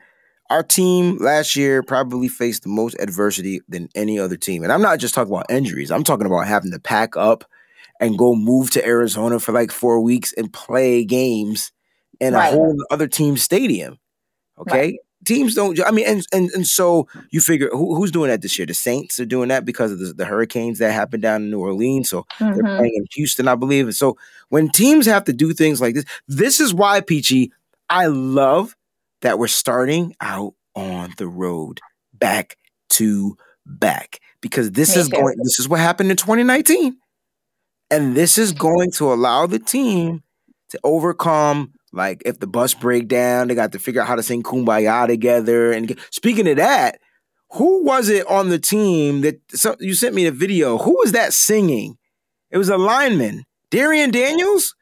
our team last year probably faced the most adversity than any other team. And I'm not just talking about injuries. I'm talking about having to pack up and go move to Arizona for like four weeks and play games in Right. a whole other team stadium. Okay. Teams don't. I mean, and and and so you figure who, who's doing that this year? The Saints are doing that because of the, the hurricanes that happened down in New Orleans. So they're Mhm. playing in Houston, I believe. And so when teams have to do things like this, this is why, Peachy, I love that we're starting out on the road back to back because this Me is too. going. This is what happened in 2019, and this is going to allow the team to overcome. Like if the bus break down, they got to figure out how to sing "Kumbaya" together. And speaking of that, who was it on the team that so, you sent me the video? Who was that singing? It was a lineman, Darian Daniels.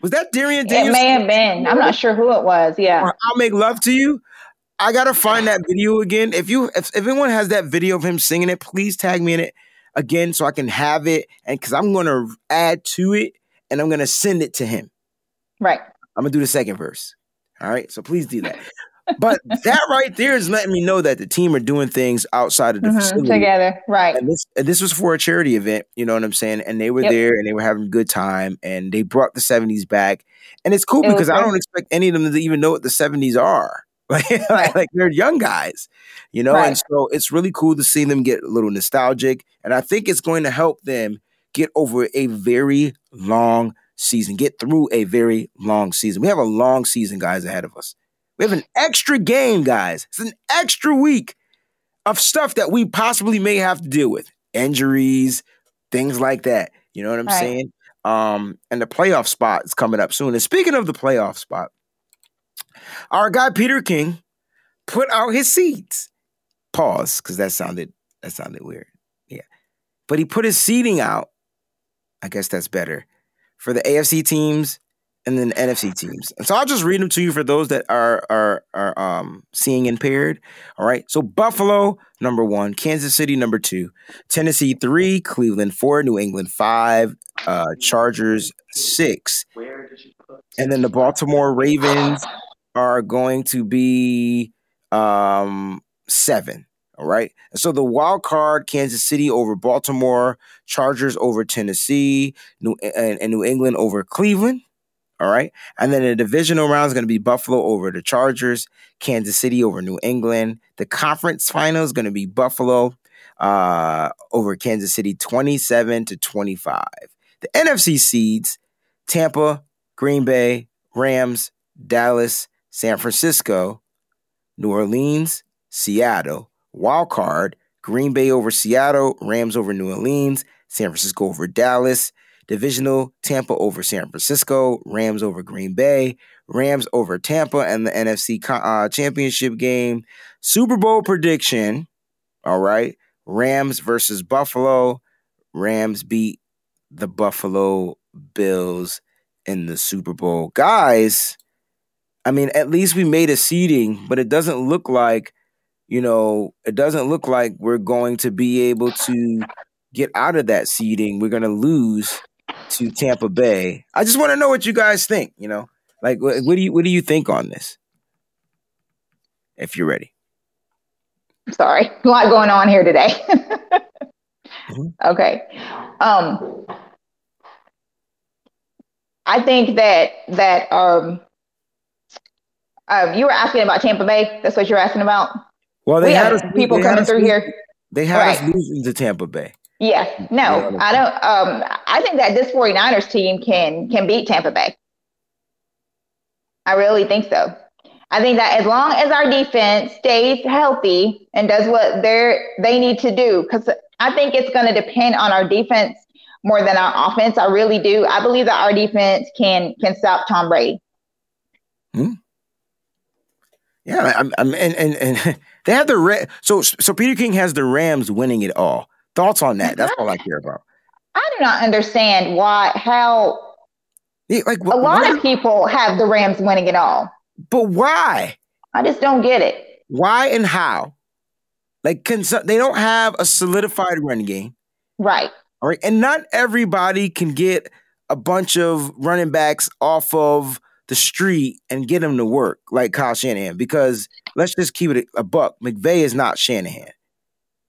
Was that Darian Daniels? It may have been. I'm not sure who it was. Yeah. Or I'll make love to you. I gotta find that video again. If you, if, if anyone has that video of him singing it, please tag me in it again so I can have it. And because I'm gonna add to it and I'm gonna send it to him. Right. I'm gonna do the second verse. All right, so please do that. But that right there is letting me know that the team are doing things outside of the Mhm. facility. Together. Right. And this and this was for a charity event, you know what I'm saying? And they were Yep. there and they were having a good time and they brought the 70s back. And it's cool It because I don't expect any of them to even know what the 70s are. *laughs* Like, Right. like they're young guys, you know? Right. And so it's really cool to see them get a little nostalgic. And I think it's going to help them get over a very long season, get through a very long season. We have a long season, guys, ahead of us. We have an extra game, guys. It's an extra week of stuff that we possibly may have to deal with. Injuries, things like that. You know what I'm Right. saying? Um, and the playoff spot is coming up soon. And speaking of the playoff spot, our guy Peter King put out his seeds. Pause, because that sounded that sounded weird. Yeah. But he put his seeding out. I guess that's better for the AFC teams and then NFC teams. And so I'll just read them to you for those that are are are um seeing impaired. All right. So Buffalo number one, Kansas City number two, Tennessee three, Cleveland four, New England five, uh, Chargers six, and then the Baltimore Ravens are going to be um seven. All right. And so the wild card, Kansas City over Baltimore, Chargers over Tennessee, New and, and New England over Cleveland. All right. And then the divisional round is going to be Buffalo over the Chargers, Kansas City over New England. The conference final is going to be Buffalo uh, over Kansas City 27 to 25. The NFC seeds Tampa, Green Bay, Rams, Dallas, San Francisco, New Orleans, Seattle, wild card Green Bay over Seattle, Rams over New Orleans, San Francisco over Dallas, divisional Tampa over San Francisco, Rams over Green Bay, Rams over Tampa, and the NFC uh, Championship game. Super Bowl prediction. All right. Rams versus Buffalo. Rams beat the Buffalo Bills in the Super Bowl. Guys, I mean, at least we made a seeding, but it doesn't look like you know, it doesn't look like we're going to be able to get out of that seeding. We're going to lose to Tampa Bay. I just want to know what you guys think. You know, like what, what do you what do you think on this? If you're ready. Sorry, *laughs* a lot going on here today. mm-hmm. *laughs* Okay. Um, I think that that um, um, you were asking about Tampa Bay. That's what you're asking about. Well, they we had have us, people they coming had us through here. They had Right. us losing to Tampa Bay. Yeah, no, I don't. Um, I think that this 49ers team can can beat Tampa Bay. I really think so. I think that as long as our defense stays healthy and does what they're they need to do, because I think it's going to depend on our defense more than our offense. I really do. I believe that our defense can can stop Tom Brady. Hmm. Yeah, I'm, I'm and, and and *laughs* they have the Ra- so so Peter King has the Rams winning it all. Thoughts on that? That's all I care about. I do not understand why how Yeah, like a lot what- of people have the Rams winning it all. but why? I just don't get it. Why and how? Like, can some, they don't have a solidified run game, Right. all right? And not everybody can get a bunch of running backs off of the street and get them to work like Kyle Shanahan. Because let's just keep it a buck. McVay is not Shanahan,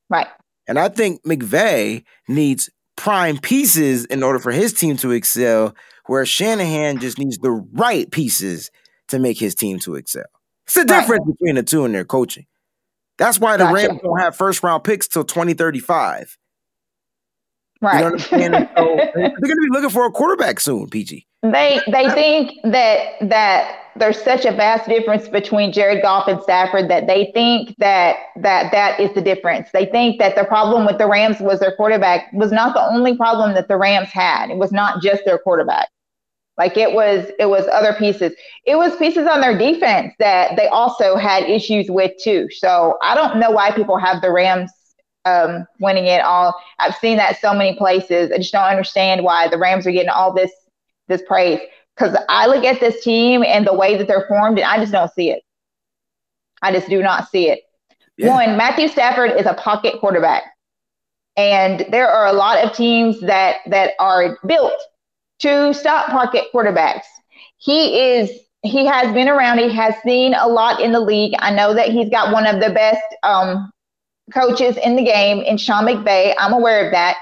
Right. and I think McVay needs prime pieces in order for his team to excel. Where Shanahan just needs the right pieces to make his team to excel. It's the Right. difference between the two in their coaching. That's why the Gotcha. Rams don't have first round picks till 2035. Right. You know what I'm saying? So they're going to be looking for a quarterback soon, PG. They they think that that there's such a vast difference between Jared Goff and Stafford that they think that that that is the difference. They think that the problem with the Rams was their quarterback was not the only problem that the Rams had. It was not just their quarterback. Like it was it was other pieces. It was pieces on their defense that they also had issues with too. So I don't know why people have the Rams um, winning it all. I've seen that so many places. I just don't understand why the Rams are getting all this this praise because I look at this team and the way that they're formed, and I just don't see it. I just do not see it. Yeah. One, Matthew Stafford is a pocket quarterback, and there are a lot of teams that that are built to stop pocket quarterbacks. He is. He has been around. He has seen a lot in the league. I know that he's got one of the best um, coaches in the game in Sean McVay. I'm aware of that.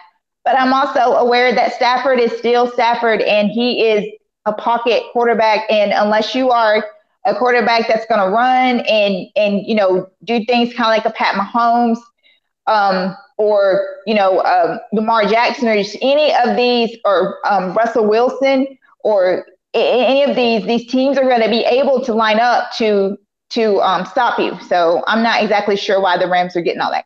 But I'm also aware that Stafford is still Stafford and he is a pocket quarterback. And unless you are a quarterback that's going to run and, and, you know, do things kind of like a Pat Mahomes um, or, you know, um, Lamar Jackson or any of these or um, Russell Wilson or any of these, these teams are going to be able to line up to to um, stop you. So I'm not exactly sure why the Rams are getting all that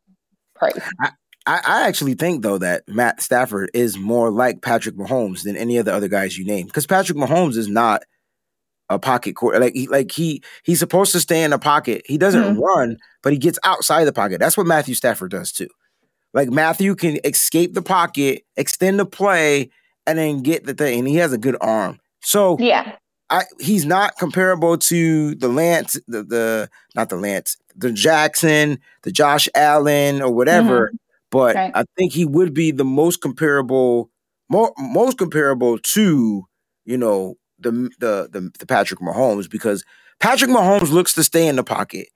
praise. I, I actually think though that Matt Stafford is more like Patrick Mahomes than any of the other guys you named because Patrick Mahomes is not a pocket quarter like he like he he's supposed to stay in the pocket. He doesn't mm-hmm. run, but he gets outside the pocket. That's what Matthew Stafford does too. Like Matthew can escape the pocket, extend the play, and then get the thing. And he has a good arm. So Yeah, I he's not comparable to the Lance, the the not the Lance, the Jackson, the Josh Allen or whatever. Mm-hmm. But Right. I think he would be the most comparable, more most comparable to you know the the the, the Patrick Mahomes because Patrick Mahomes looks to stay in the pocket,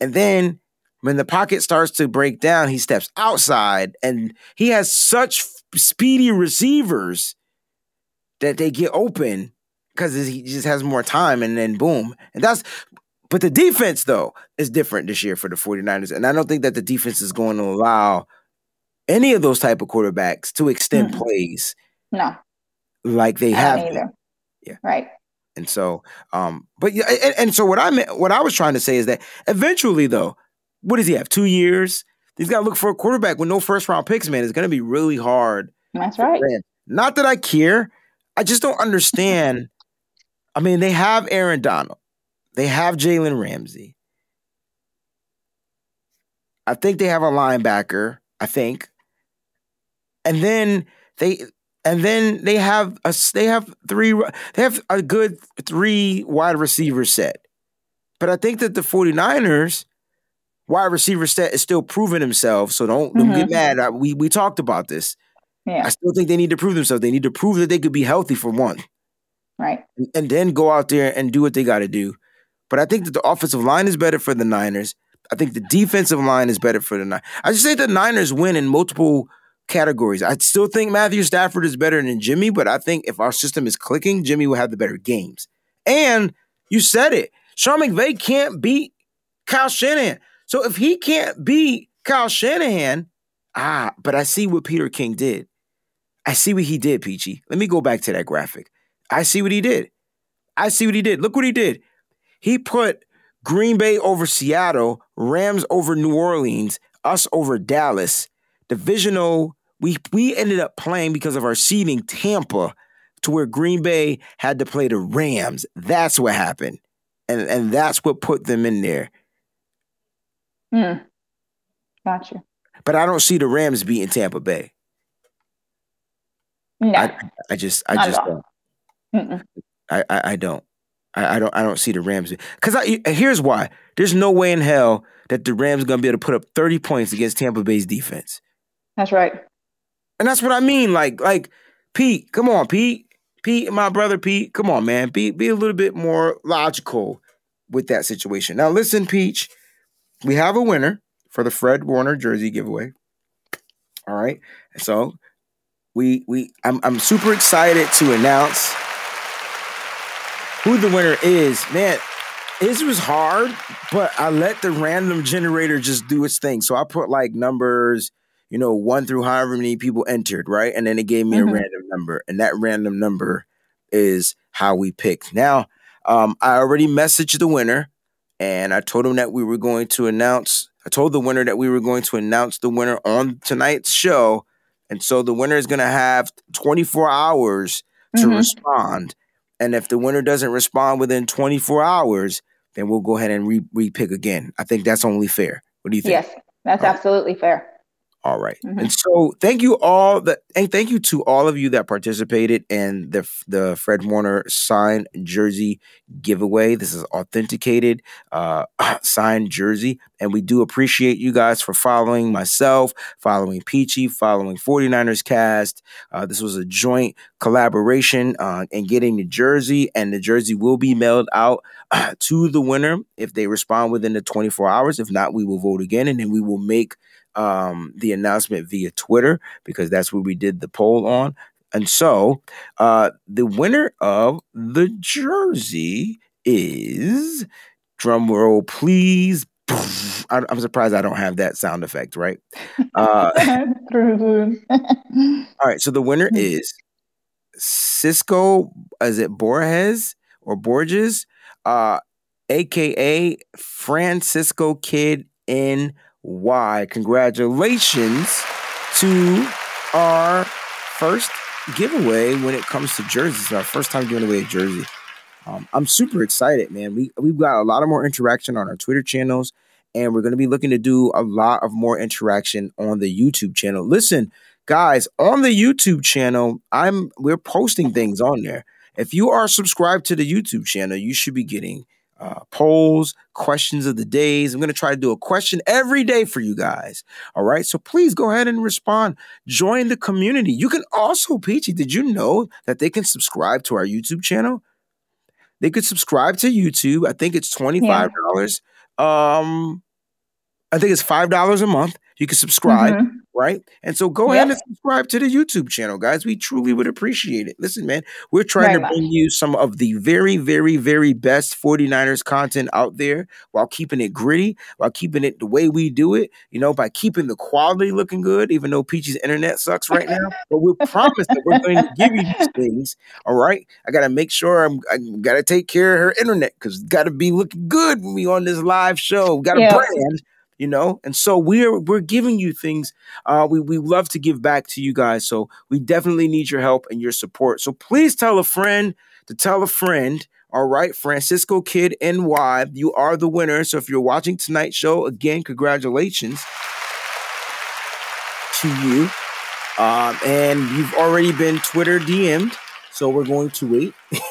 and then when the pocket starts to break down, he steps outside, and he has such speedy receivers that they get open because he just has more time, and then boom, and that's. But the defense, though, is different this year for the 49ers. And I don't think that the defense is going to allow any of those type of quarterbacks to extend Mm-mm. plays No, like they have. either. Yeah. Right. And so, um, but yeah, and, and so what I meant, what I was trying to say is that eventually, though, what does he have? Two years? He's got to look for a quarterback with no first round picks, man. It's going to be really hard. That's right. Not that I care. I just don't understand. I mean, they have Aaron Donald, they have Jalen Ramsey. I think they have a linebacker. I think, and then they and then they have a they have three they have a good three wide receiver set. But I think that the 49ers wide receiver set is still proving themselves. So don't, don't get Mhm. mad. I, we we talked about this. Yeah. I still think they need to prove themselves. They need to prove that they could be healthy for one, Right. and, and then go out there and do what they got to do. But I think that the offensive line is better for the Niners. I think the defensive line is better for the Niners. I just say the Niners win in multiple categories. I still think Matthew Stafford is better than Jimmy, but I think if our system is clicking, Jimmy will have the better games. And you said it. Sean McVay can't beat Kyle Shanahan. So if he can't beat Kyle Shanahan, ah, but I see what Peter King did. I see what he did, Peachy. Let me go back to that graphic. I see what he did. I see what he did. Look what he did. He put Green Bay over Seattle, Rams over New Orleans, us over Dallas. Divisional, we we ended up playing because of our seeding Tampa to where Green Bay had to play the Rams. That's what happened. And and that's what put them in there. Hmm. Gotcha. But I don't see the Rams beating Tampa Bay. No. I, I just I Not just don't. Mm-mm. I, I, I don't. I, I don't I don't see the Rams because I here's why. There's no way in hell that the Rams are gonna be able to put up 30 points against Tampa Bay's defense. That's right. And that's what I mean. Like, like Pete, come on, Pete. Pete, my brother Pete, come on, man. Be be a little bit more logical with that situation. Now listen, Peach, we have a winner for the Fred Warner jersey giveaway. All right. So we we I'm I'm super excited to announce who the winner is. Man, this was hard, but I let the random generator just do its thing. So I put like numbers, you know, one through however many people entered, right? And then it gave me Mhm. a random number, and that random number is how we picked. Now, um, I already messaged the winner, and I told him that we were going to announce. I told the winner that we were going to announce the winner on tonight's show, and so the winner is going to have 24 hours to Mhm. respond. And if the winner doesn't respond within 24 hours, then we'll go ahead and re repick again. I think that's only fair. What do you think? Yes. That's Oh. absolutely fair. All right. Mhm. And so thank you all that and thank you to all of you that participated in the the Fred Warner signed jersey giveaway. This is authenticated uh *clears throat* signed jersey and we do appreciate you guys for following myself, following Peachy, following 49ers cast. Uh, this was a joint collaboration uh, in getting the jersey and the jersey will be mailed out uh, *clears throat* to the winner if they respond within the 24 hours. If not, we will vote again and then we will make um, the announcement via Twitter because that's where we did the poll on. And so uh, the winner of the jersey is, drum roll, please. *laughs* I- I'm surprised I don't have that sound effect, right? *laughs* Uh, all right, so the winner is Cisco, is it Borges or Borges? Uh, aka Francisco Kid NY. Congratulations to our first giveaway when it comes to jerseys. Our first time giving away a jersey. Um, I'm super excited, man. We we've got a lot of more interaction on our Twitter channels, and we're going to be looking to do a lot of more interaction on the YouTube channel. Listen, guys, on the YouTube channel, I'm we're posting things on there. if you are subscribed to the YouTube channel, you should be getting uh, polls, questions of the days. I'm going to try to do a question every day for you guys. All right. So please go ahead and respond. Join the community. You can also, Peachy, did you know that they can subscribe to our YouTube channel? They could subscribe to YouTube. I think it's $25. Um, I think it's $5 a month. You can subscribe, Mhm. Right? And so go ahead and subscribe to the YouTube channel, guys. We truly would appreciate it. Listen, man, we're trying Very to much. bring you some of the very, very, very best 49ers content out there while keeping it gritty, while keeping it the way we do it, you know, by keeping the quality looking good, even though Peachy's internet sucks right now. *laughs* But we promise that we're going to give you these things. All right. I got to make sure I'm, I got to take care of her internet because got to be looking good when we on this live show. Got a Yeah. brand you know? And so we're we're giving you things uh we we love to give back to you guys. So we definitely need your help and your support. So please tell a friend to tell a friend. All right francisco kid ny you are the winner. So if you're watching tonight's show again congratulations to you. Um and you've already been twitter dm'd so we're going to wait. *laughs*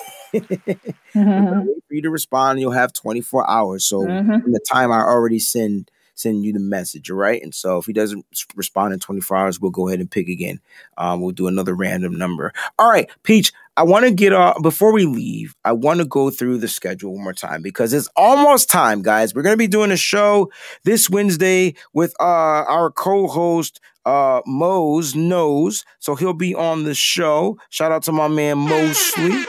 Mhm. wait for you to respond. You'll have 24 hours. So Mhm. from the time I already send send you the message, all right? And so if he doesn't respond in 24 hours, we'll go ahead and pick again. Um, we'll do another random number. All right, Peach, I want to get off before we leave. I want to go through the schedule one more time because it's almost time, guys. We're gonna be doing a show this Wednesday with uh our co-host uh Mose Knows. So he'll be on the show. Shout out to my man Moseley.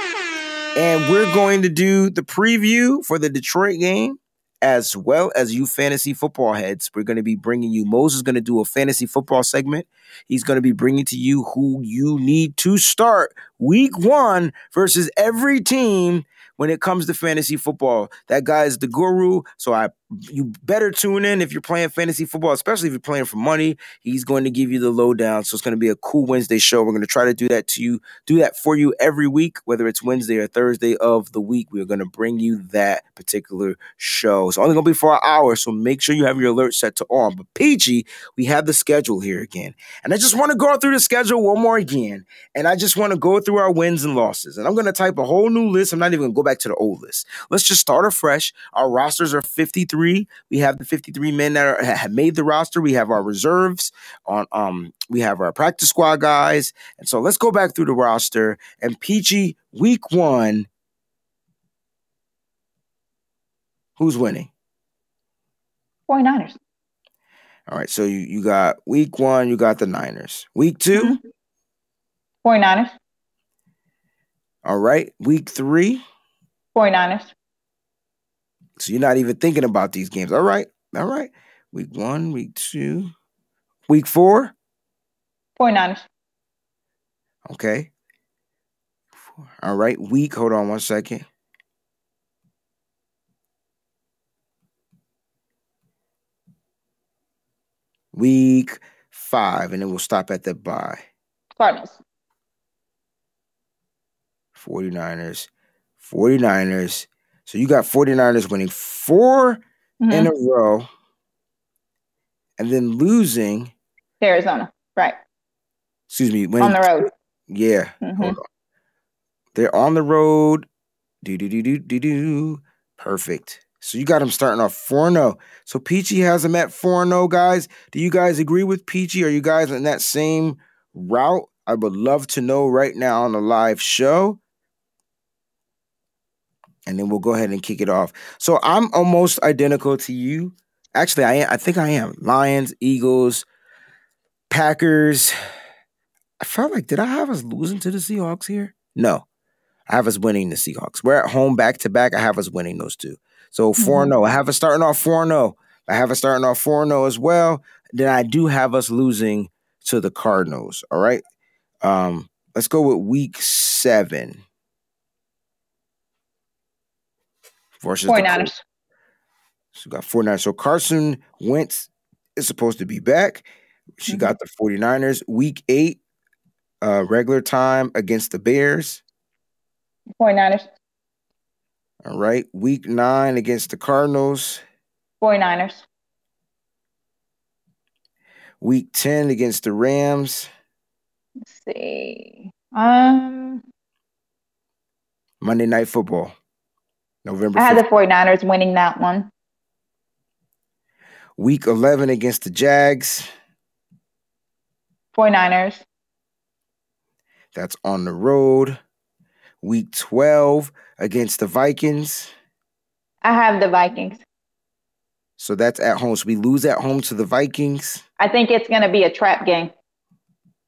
And we're going to do the preview for the Detroit game as well as you fantasy football heads. We're going to be bringing you, Moses is going to do a fantasy football segment. He's going to be bringing to you who you need to start week one versus every team when it comes to fantasy football. That guy is the guru. So I you better tune in if you're playing fantasy football, especially if you're playing for money. He's going to give you the lowdown. So it's going to be a cool Wednesday show. We're going to try to do that to you, do that for you every week, whether it's Wednesday or Thursday of the week. We're going to bring you that particular show. It's only going to be for an hour, so make sure you have your alert set to on. But PG, we have the schedule here again. And I just want to go through the schedule one more again. And I just want to go through our wins and losses. And I'm going to type a whole new list. I'm not even going to go back to the old list. Let's just start afresh. Our rosters are 53. We have the 53 men that are, have made the roster. We have our reserves on um we have our practice squad guys. And so let's go back through the roster. And PG week one, who's winning? 49ers. All right, so you, you got week one, you got the Niners. Week 2 Mhm. 49ers. all right. Week three, 49ers. So you're not even thinking about these games. All right, all right. Week one, week two, week four, 49ers. okay. All right, week. Hold on one second. Week five, and then we'll stop at the bye. Cardinals. 49ers, 49ers. So you got 49ers winning 4 in Mhm. a row and then losing, Arizona. Right. excuse me, winning On the road. Yeah, Mhm. hold on. They're on the road. Do do do do do do. Perfect. So you got them starting off 4 0. So Peachy has them at 4 0, guys. Do you guys agree with Peachy? Are you guys in that same route? I would love to know right now on the live show. And then we'll go ahead and kick it off. So I'm almost identical to you. Actually, I am, I think I am. Lions, Eagles, Packers. I felt like did I have us losing to the Seahawks here? No. I have us winning the Seahawks. We're at home back to back. I have us winning those two. So 4 0. I have us starting off 4 0. I have us starting off 4 0 as well. Then I do have us losing to the Cardinals. All right. Um, let's go with week seven. Versus the 49ers. Colts. So we got 49ers. So Carson Wentz is supposed to be back. She Mhm. got the 49ers. Week eight, uh, regular time against the Bears. 49ers. All right. Week nine against the Cardinals. 49ers. Week 10 against the Rams. Let's see. Um, Monday Night Football. November I had the 15th. 49ers winning that one. Week 11 against the Jags. 49ers. That's on the road. Week 12 against the Vikings. I have the Vikings. So that's at home. So we lose at home to the Vikings. I think it's going to be a trap game.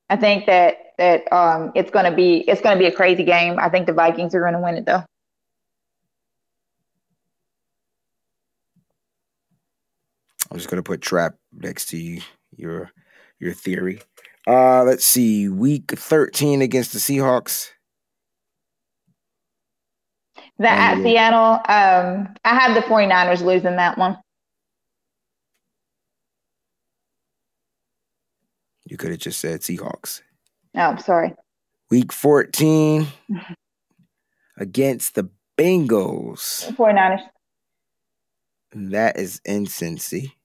I think that that um it's going to be it's going to be a crazy game. I think the Vikings are going to win it though. I'm just gonna put trap next to you, your your theory. Uh let's see. Week 13 against the Seahawks. The at Seattle, um I have the 49ers losing that one. You could have just said Seahawks. Oh, I'm sorry. Week 14 *laughs* against the Bengals. 49ers. That is incency.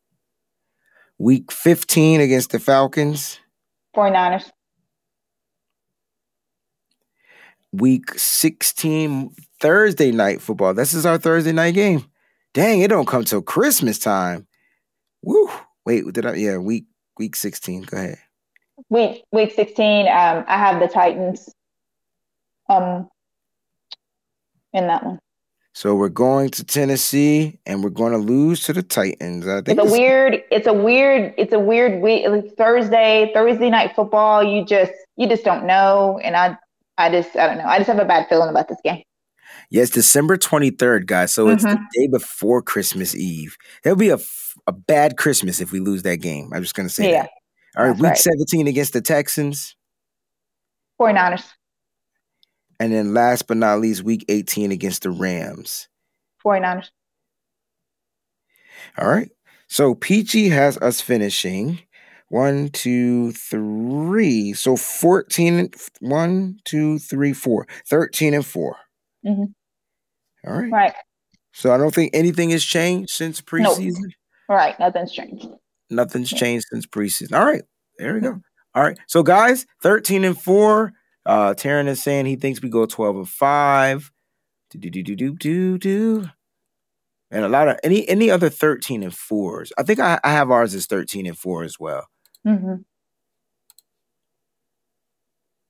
Week 15 against the Falcons. 49ers. Week 16 Thursday night football. This is our Thursday night game. Dang, it don't come till Christmas time. Woo. Wait, did I yeah, week week 16. Go ahead. Week week 16, um I have the Titans um in that one. So we're going to Tennessee and we're going to lose to the Titans. I think It's a weird it's a weird it's a weird week like Thursday, Thursday night football, you just you just don't know and I I just I don't know. I just have a bad feeling about this game. Yeah, December 23rd, guys. So it's the Mhm. day before Christmas Eve. It'll be a, a bad Christmas if we lose that game. I'm just going to say Yeah, that. All right, that's week right. 17 against the Texans. 49ers. And then last but not least, week 18 against the Rams. 49ers. All right. So Peachy has us finishing one, two, three. So 14, one, two, three, four. 13 and 4. Mhm. All right. Right. So I don't think anything has changed since Nope. preseason. Right. Nothing's changed. Nothing's Yeah. changed since preseason. All right. There we go. All right. So guys, 13 and 4. Uh Taryn is saying he thinks we go 12 and 5. Do do do do do do do. And a lot of any any other 13 and 4s. I think I, I have ours as 13 and 4 as well. hmm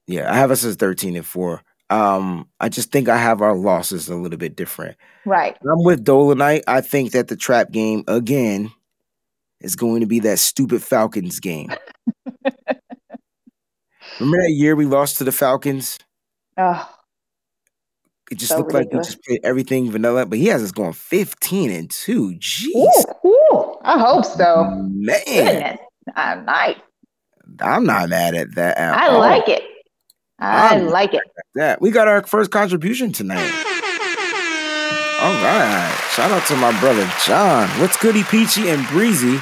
Yeah, I have us as 13 and 4. Um, I just think I have our losses a little bit different. Right. I'm with Dolomite. I think that the trap game again is going to be that stupid Falcons game. *laughs* Remember that year we lost to the Falcons? Oh, It just So looked like we just played everything vanilla, but he has us going 15 and 2. Jeez. ooh, ooh. I hope so. Man, Goodness. I'm nice. I'm not mad at that. at I all. like it. I I'm- like it. that. We got our first contribution tonight. All right. Shout out to my brother John. What's goody peachy and breezy?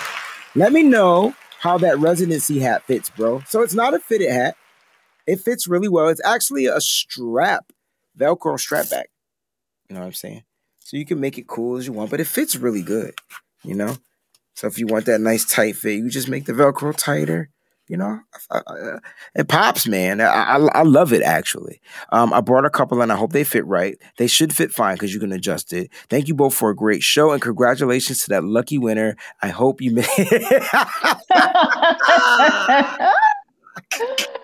Let me know how that residency hat fits, bro. So it's not a fitted hat. It fits really well. It's actually a strap, Velcro strap back. You know what I'm saying? So you can make it cool as you want, but it fits really good. You know? So if you want that nice tight fit, you just make the Velcro tighter. You know, I- I- it pops, man. I, I, love it actually. Um, I brought a couple and I hope they fit right. They should fit fine because you can adjust it. Thank you both for a great show and congratulations to that lucky winner. I hope you *laughs* made *laughs* *laughs*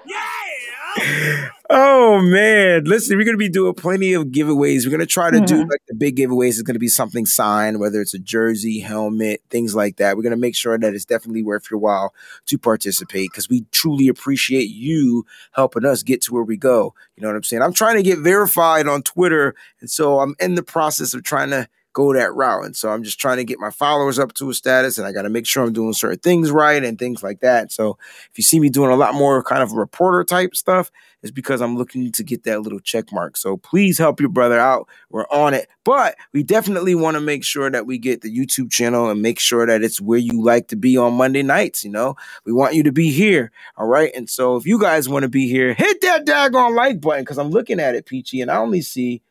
Oh man, listen, we're gonna be doing plenty of giveaways. We're gonna try to do Mhm. like the big giveaways. It's gonna be something signed, whether it's a jersey, helmet, things like that. We're gonna make sure that it's definitely worth your while to participate because we truly appreciate you helping us get to where we go. You know what I'm saying? I'm trying to get verified on Twitter, and so I'm in the process of trying to go that route. And so I'm just trying to get my followers up to a status, and I got to make sure I'm doing certain things right and things like that. So if you see me doing a lot more kind of reporter type stuff, it's because I'm looking to get that little check mark. So please help your brother out. We're on it. But we definitely want to make sure that we get the YouTube channel and make sure that it's where you like to be on Monday nights. You know, we want you to be here. All right. And so if you guys want to be here, hit that daggone like button because I'm looking at it, Peachy, and I only see,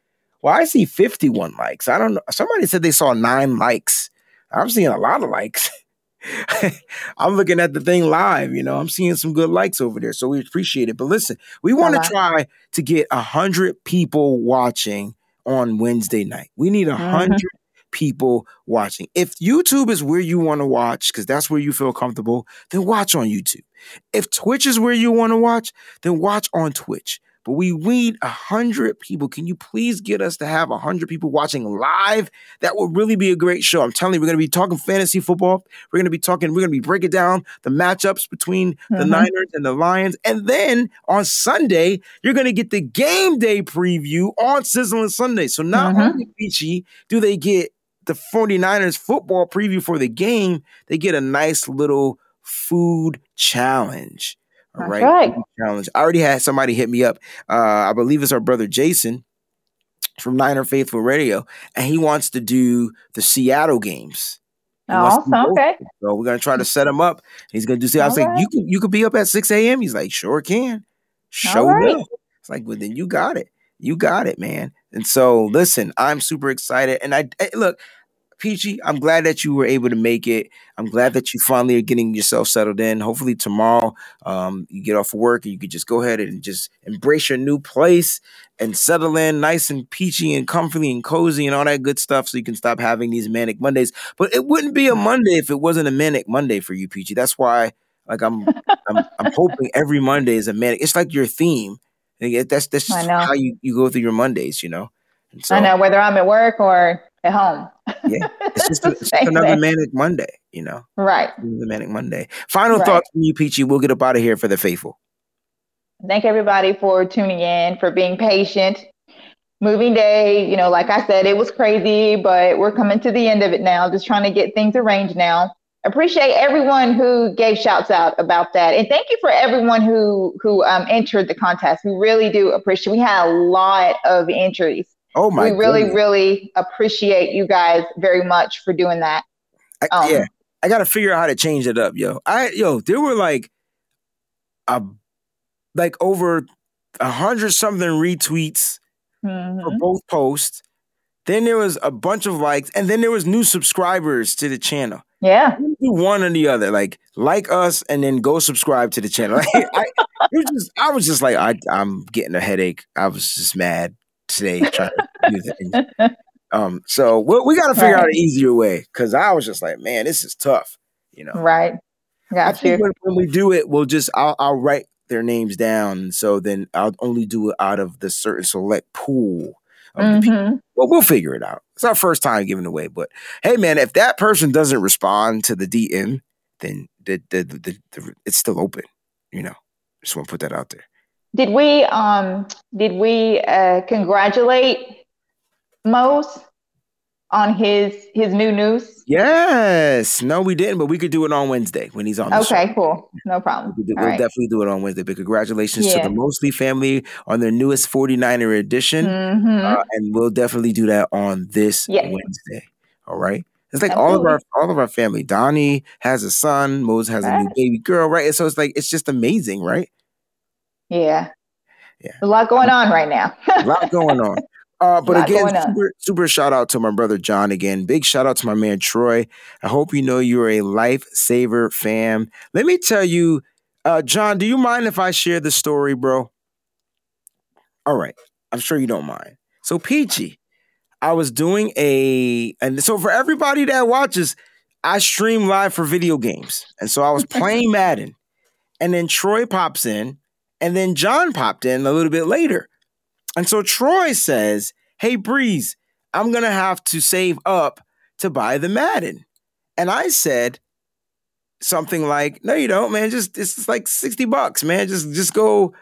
well, I see 51 likes. I don't know. Somebody said they saw nine likes. I'm seeing a lot of likes. *laughs* I'm looking at the thing live, you know. I'm seeing some good likes over there, so we appreciate it. But listen, we want to try to get a hundred people watching on Wednesday night. We need a Mhm. 100 people watching. If YouTube is where you want to watch, because that's where you feel comfortable, then watch on YouTube. If Twitch is where you want to watch, then watch on Twitch. But we need a hundred people. Can you please get us to have a hundred people watching live? That would really be a great show. I'm telling you, we're gonna be talking fantasy football. We're gonna be talking, we're gonna be breaking down the matchups between the Mhm. Niners and the Lions. And then on Sunday, you're gonna get the game day preview on Sizzling Sunday. So not Mhm. only Peachy do they get the 49ers football preview for the game, they get a nice little food challenge. All right. right. Challenge. I already had somebody hit me up. Uh, I believe it's our brother Jason from Niner Faithful Radio, and he wants to do the Seattle games. He wants to do Awesome. both. Okay. So we're gonna try to set him up. He's gonna do. See, I was like, Alright. you could you could be up at six a.m. He's like, sure can. Show Alright. will. It's like, well, then you got it. You got it, man. And so, listen, I'm super excited. And I, I- look, Peachy, I'm glad that you were able to make it. I'm glad that you finally are getting yourself settled in. Hopefully tomorrow, um, you get off work and you could just go ahead and just embrace your new place and settle in nice and peachy and comfy and cozy and all that good stuff so you can stop having these manic Mondays. But it wouldn't be a Monday if it wasn't a manic Monday for you, Peachy. That's why like I'm I'm I'm *laughs* hoping every Monday is a manic. It's like your theme. And That's that's just how you, you go through your Mondays, you know. So I know whether I'm at work or at home. yeah, *laughs* it's just, it's just another manic Monday, you know. Right. Another manic Monday. Final Right. thoughts from you, Peachy. We'll get up out of here for the faithful. Thank everybody for tuning in, for being patient. Moving day, you know, like I said, it was crazy, but we're coming to the end of it now, just trying to get things arranged now. Appreciate everyone who gave shouts out about that. And thank you for everyone who who um, entered the contest. We really do appreciate we had a lot of entries. Oh my we really, goodness. really appreciate you guys very much for doing that. I, um, yeah. I gotta figure out how to change it up, yo. I yo, there were like a like over a hundred something retweets for Mhm. both posts. Then there was a bunch of likes, and then there was new subscribers to the channel. Yeah. do one or the other. Like like us, and then go subscribe to the channel. *laughs* Like, I, it was just, I was just like, I, I'm getting a headache. I was just mad today trying to do that. Um, so we, we got to figure out an easier way because I was just like, man, this is tough. You know, Right. I Got think when, when we do it, we'll just I'll, I'll write their names down. So then I'll only do it out of the certain select pool. Of the people. Mhm. Well, we'll figure it out. It's our first time giving away, but hey, man, if that person doesn't respond to the DM, then the the, the, the, the it's still open. You know, just want to put that out there. Did we um did we uh congratulate Mose on his his new news? Yes, no, we didn't, but we could do it on Wednesday when he's on. The show. Okay, cool. No problem. We'll, do- we'll right. definitely do it on Wednesday. But congratulations to the Moseley family on their newest 49er edition. Mhm. Uh, and we'll definitely do that on this Yeah. Wednesday. All right. It's like all of our all of our family. Donnie has a son. Mose has a new baby girl. Right. And so it's like it's just amazing, right? Yeah. Yeah. A lot going on right now. *laughs* A lot going on. Uh, but again, super, super shout out to my brother John again. Big shout out to my man Troy. I hope you know you're a lifesaver fam. Let me tell you, uh, John, do you mind if I share the story, bro? All right. I'm sure you don't mind. So, Peachy, I was doing a, and so for everybody that watches, I stream live for video games. And so I was playing *laughs* Madden. And then Troy pops in, and then John popped in a little bit later. And so Troy says, Hey, Breeze, I'm going to have to save up to buy the Madden. And I said something like, No, you don't, man. Just, it's like 60 bucks, man. Just, just go.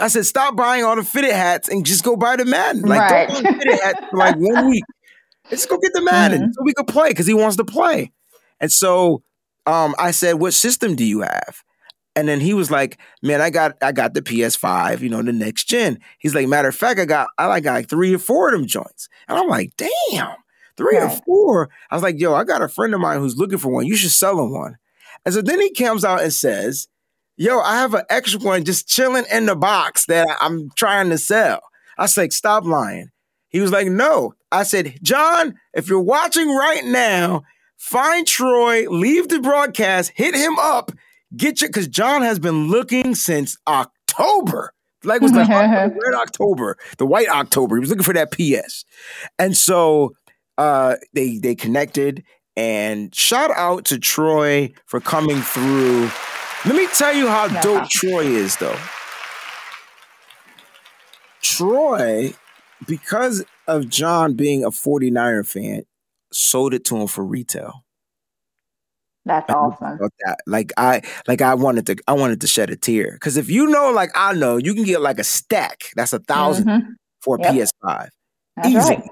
I said, Stop buying all the fitted hats and just go buy the Madden. Like, Right. don't buy the fitted hat for like one *laughs* week. Let's go get the Madden so we could play because he wants to play. And so um, I said, What system do you have? And then he was like, "Man, I got I got the PS5, you know, the next gen." He's like, "Matter of fact, I got I like got like three or four of them joints." And I'm like, "Damn, three or Right. four? I was like, "Yo, I got a friend of mine who's looking for one. You should sell him one." And so then he comes out and says, "Yo, I have an extra one just chilling in the box that I'm trying to sell." I was like, "Stop lying." He was like, "No." I said, "John, if you're watching right now, find Troy, leave the broadcast, hit him up." Get your because John has been looking since October Leg was like *laughs* "Oh, Red October, the White October. He was looking for that PS, and so uh, they they connected. And shout out to Troy for coming through. Let me tell you how Yeah. dope Troy is, though. Troy, because of John being a 49er fan, sold it to him for retail. That's awesome. That. Like I like I wanted to I wanted to shed a tear. Because if you know, like I know, you can get like a stack. That's a 1000 Mhm. for Yep. PS5. That's Easy. right.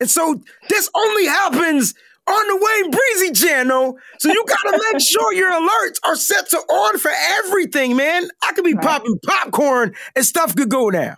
And so this only happens on the Wayne Breezy channel. So you gotta make *laughs* sure your alerts are set to on for everything, man. I could be Right. popping popcorn and stuff could go down.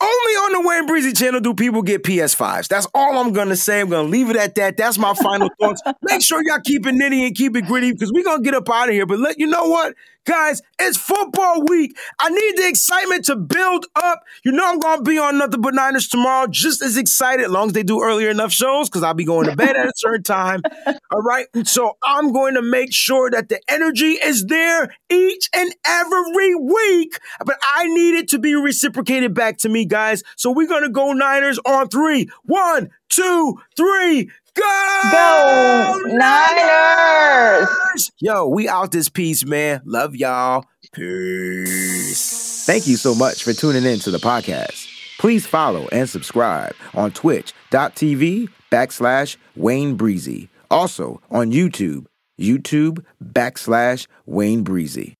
Only on the Wayne Breezy channel do people get PS5s. That's all I'm gonna say. I'm gonna leave it at that. That's my final *laughs* thoughts. Make sure y'all keep it nitty and keep it gritty because we're gonna get up out of here. But let you know what, guys, it's football week. I need the excitement to build up. You know I'm gonna be on Nothing But Niners tomorrow, just as excited, as long as they do earlier enough shows, because I'll be going to bed at a certain time. *laughs* All right. And so I'm going to make sure that the energy is there each and every week. But I need it to be reciprocated back to me, guys. So we're gonna go Niners on three. One, two, three. Go! Go Niners! Yo, we out this piece, man. Love y'all. Peace. Thank you so much for tuning in to the podcast. Please follow and subscribe on twitch.tv backslash Wayne Breezy. Also on YouTube, YouTube backslash Wayne Breezy.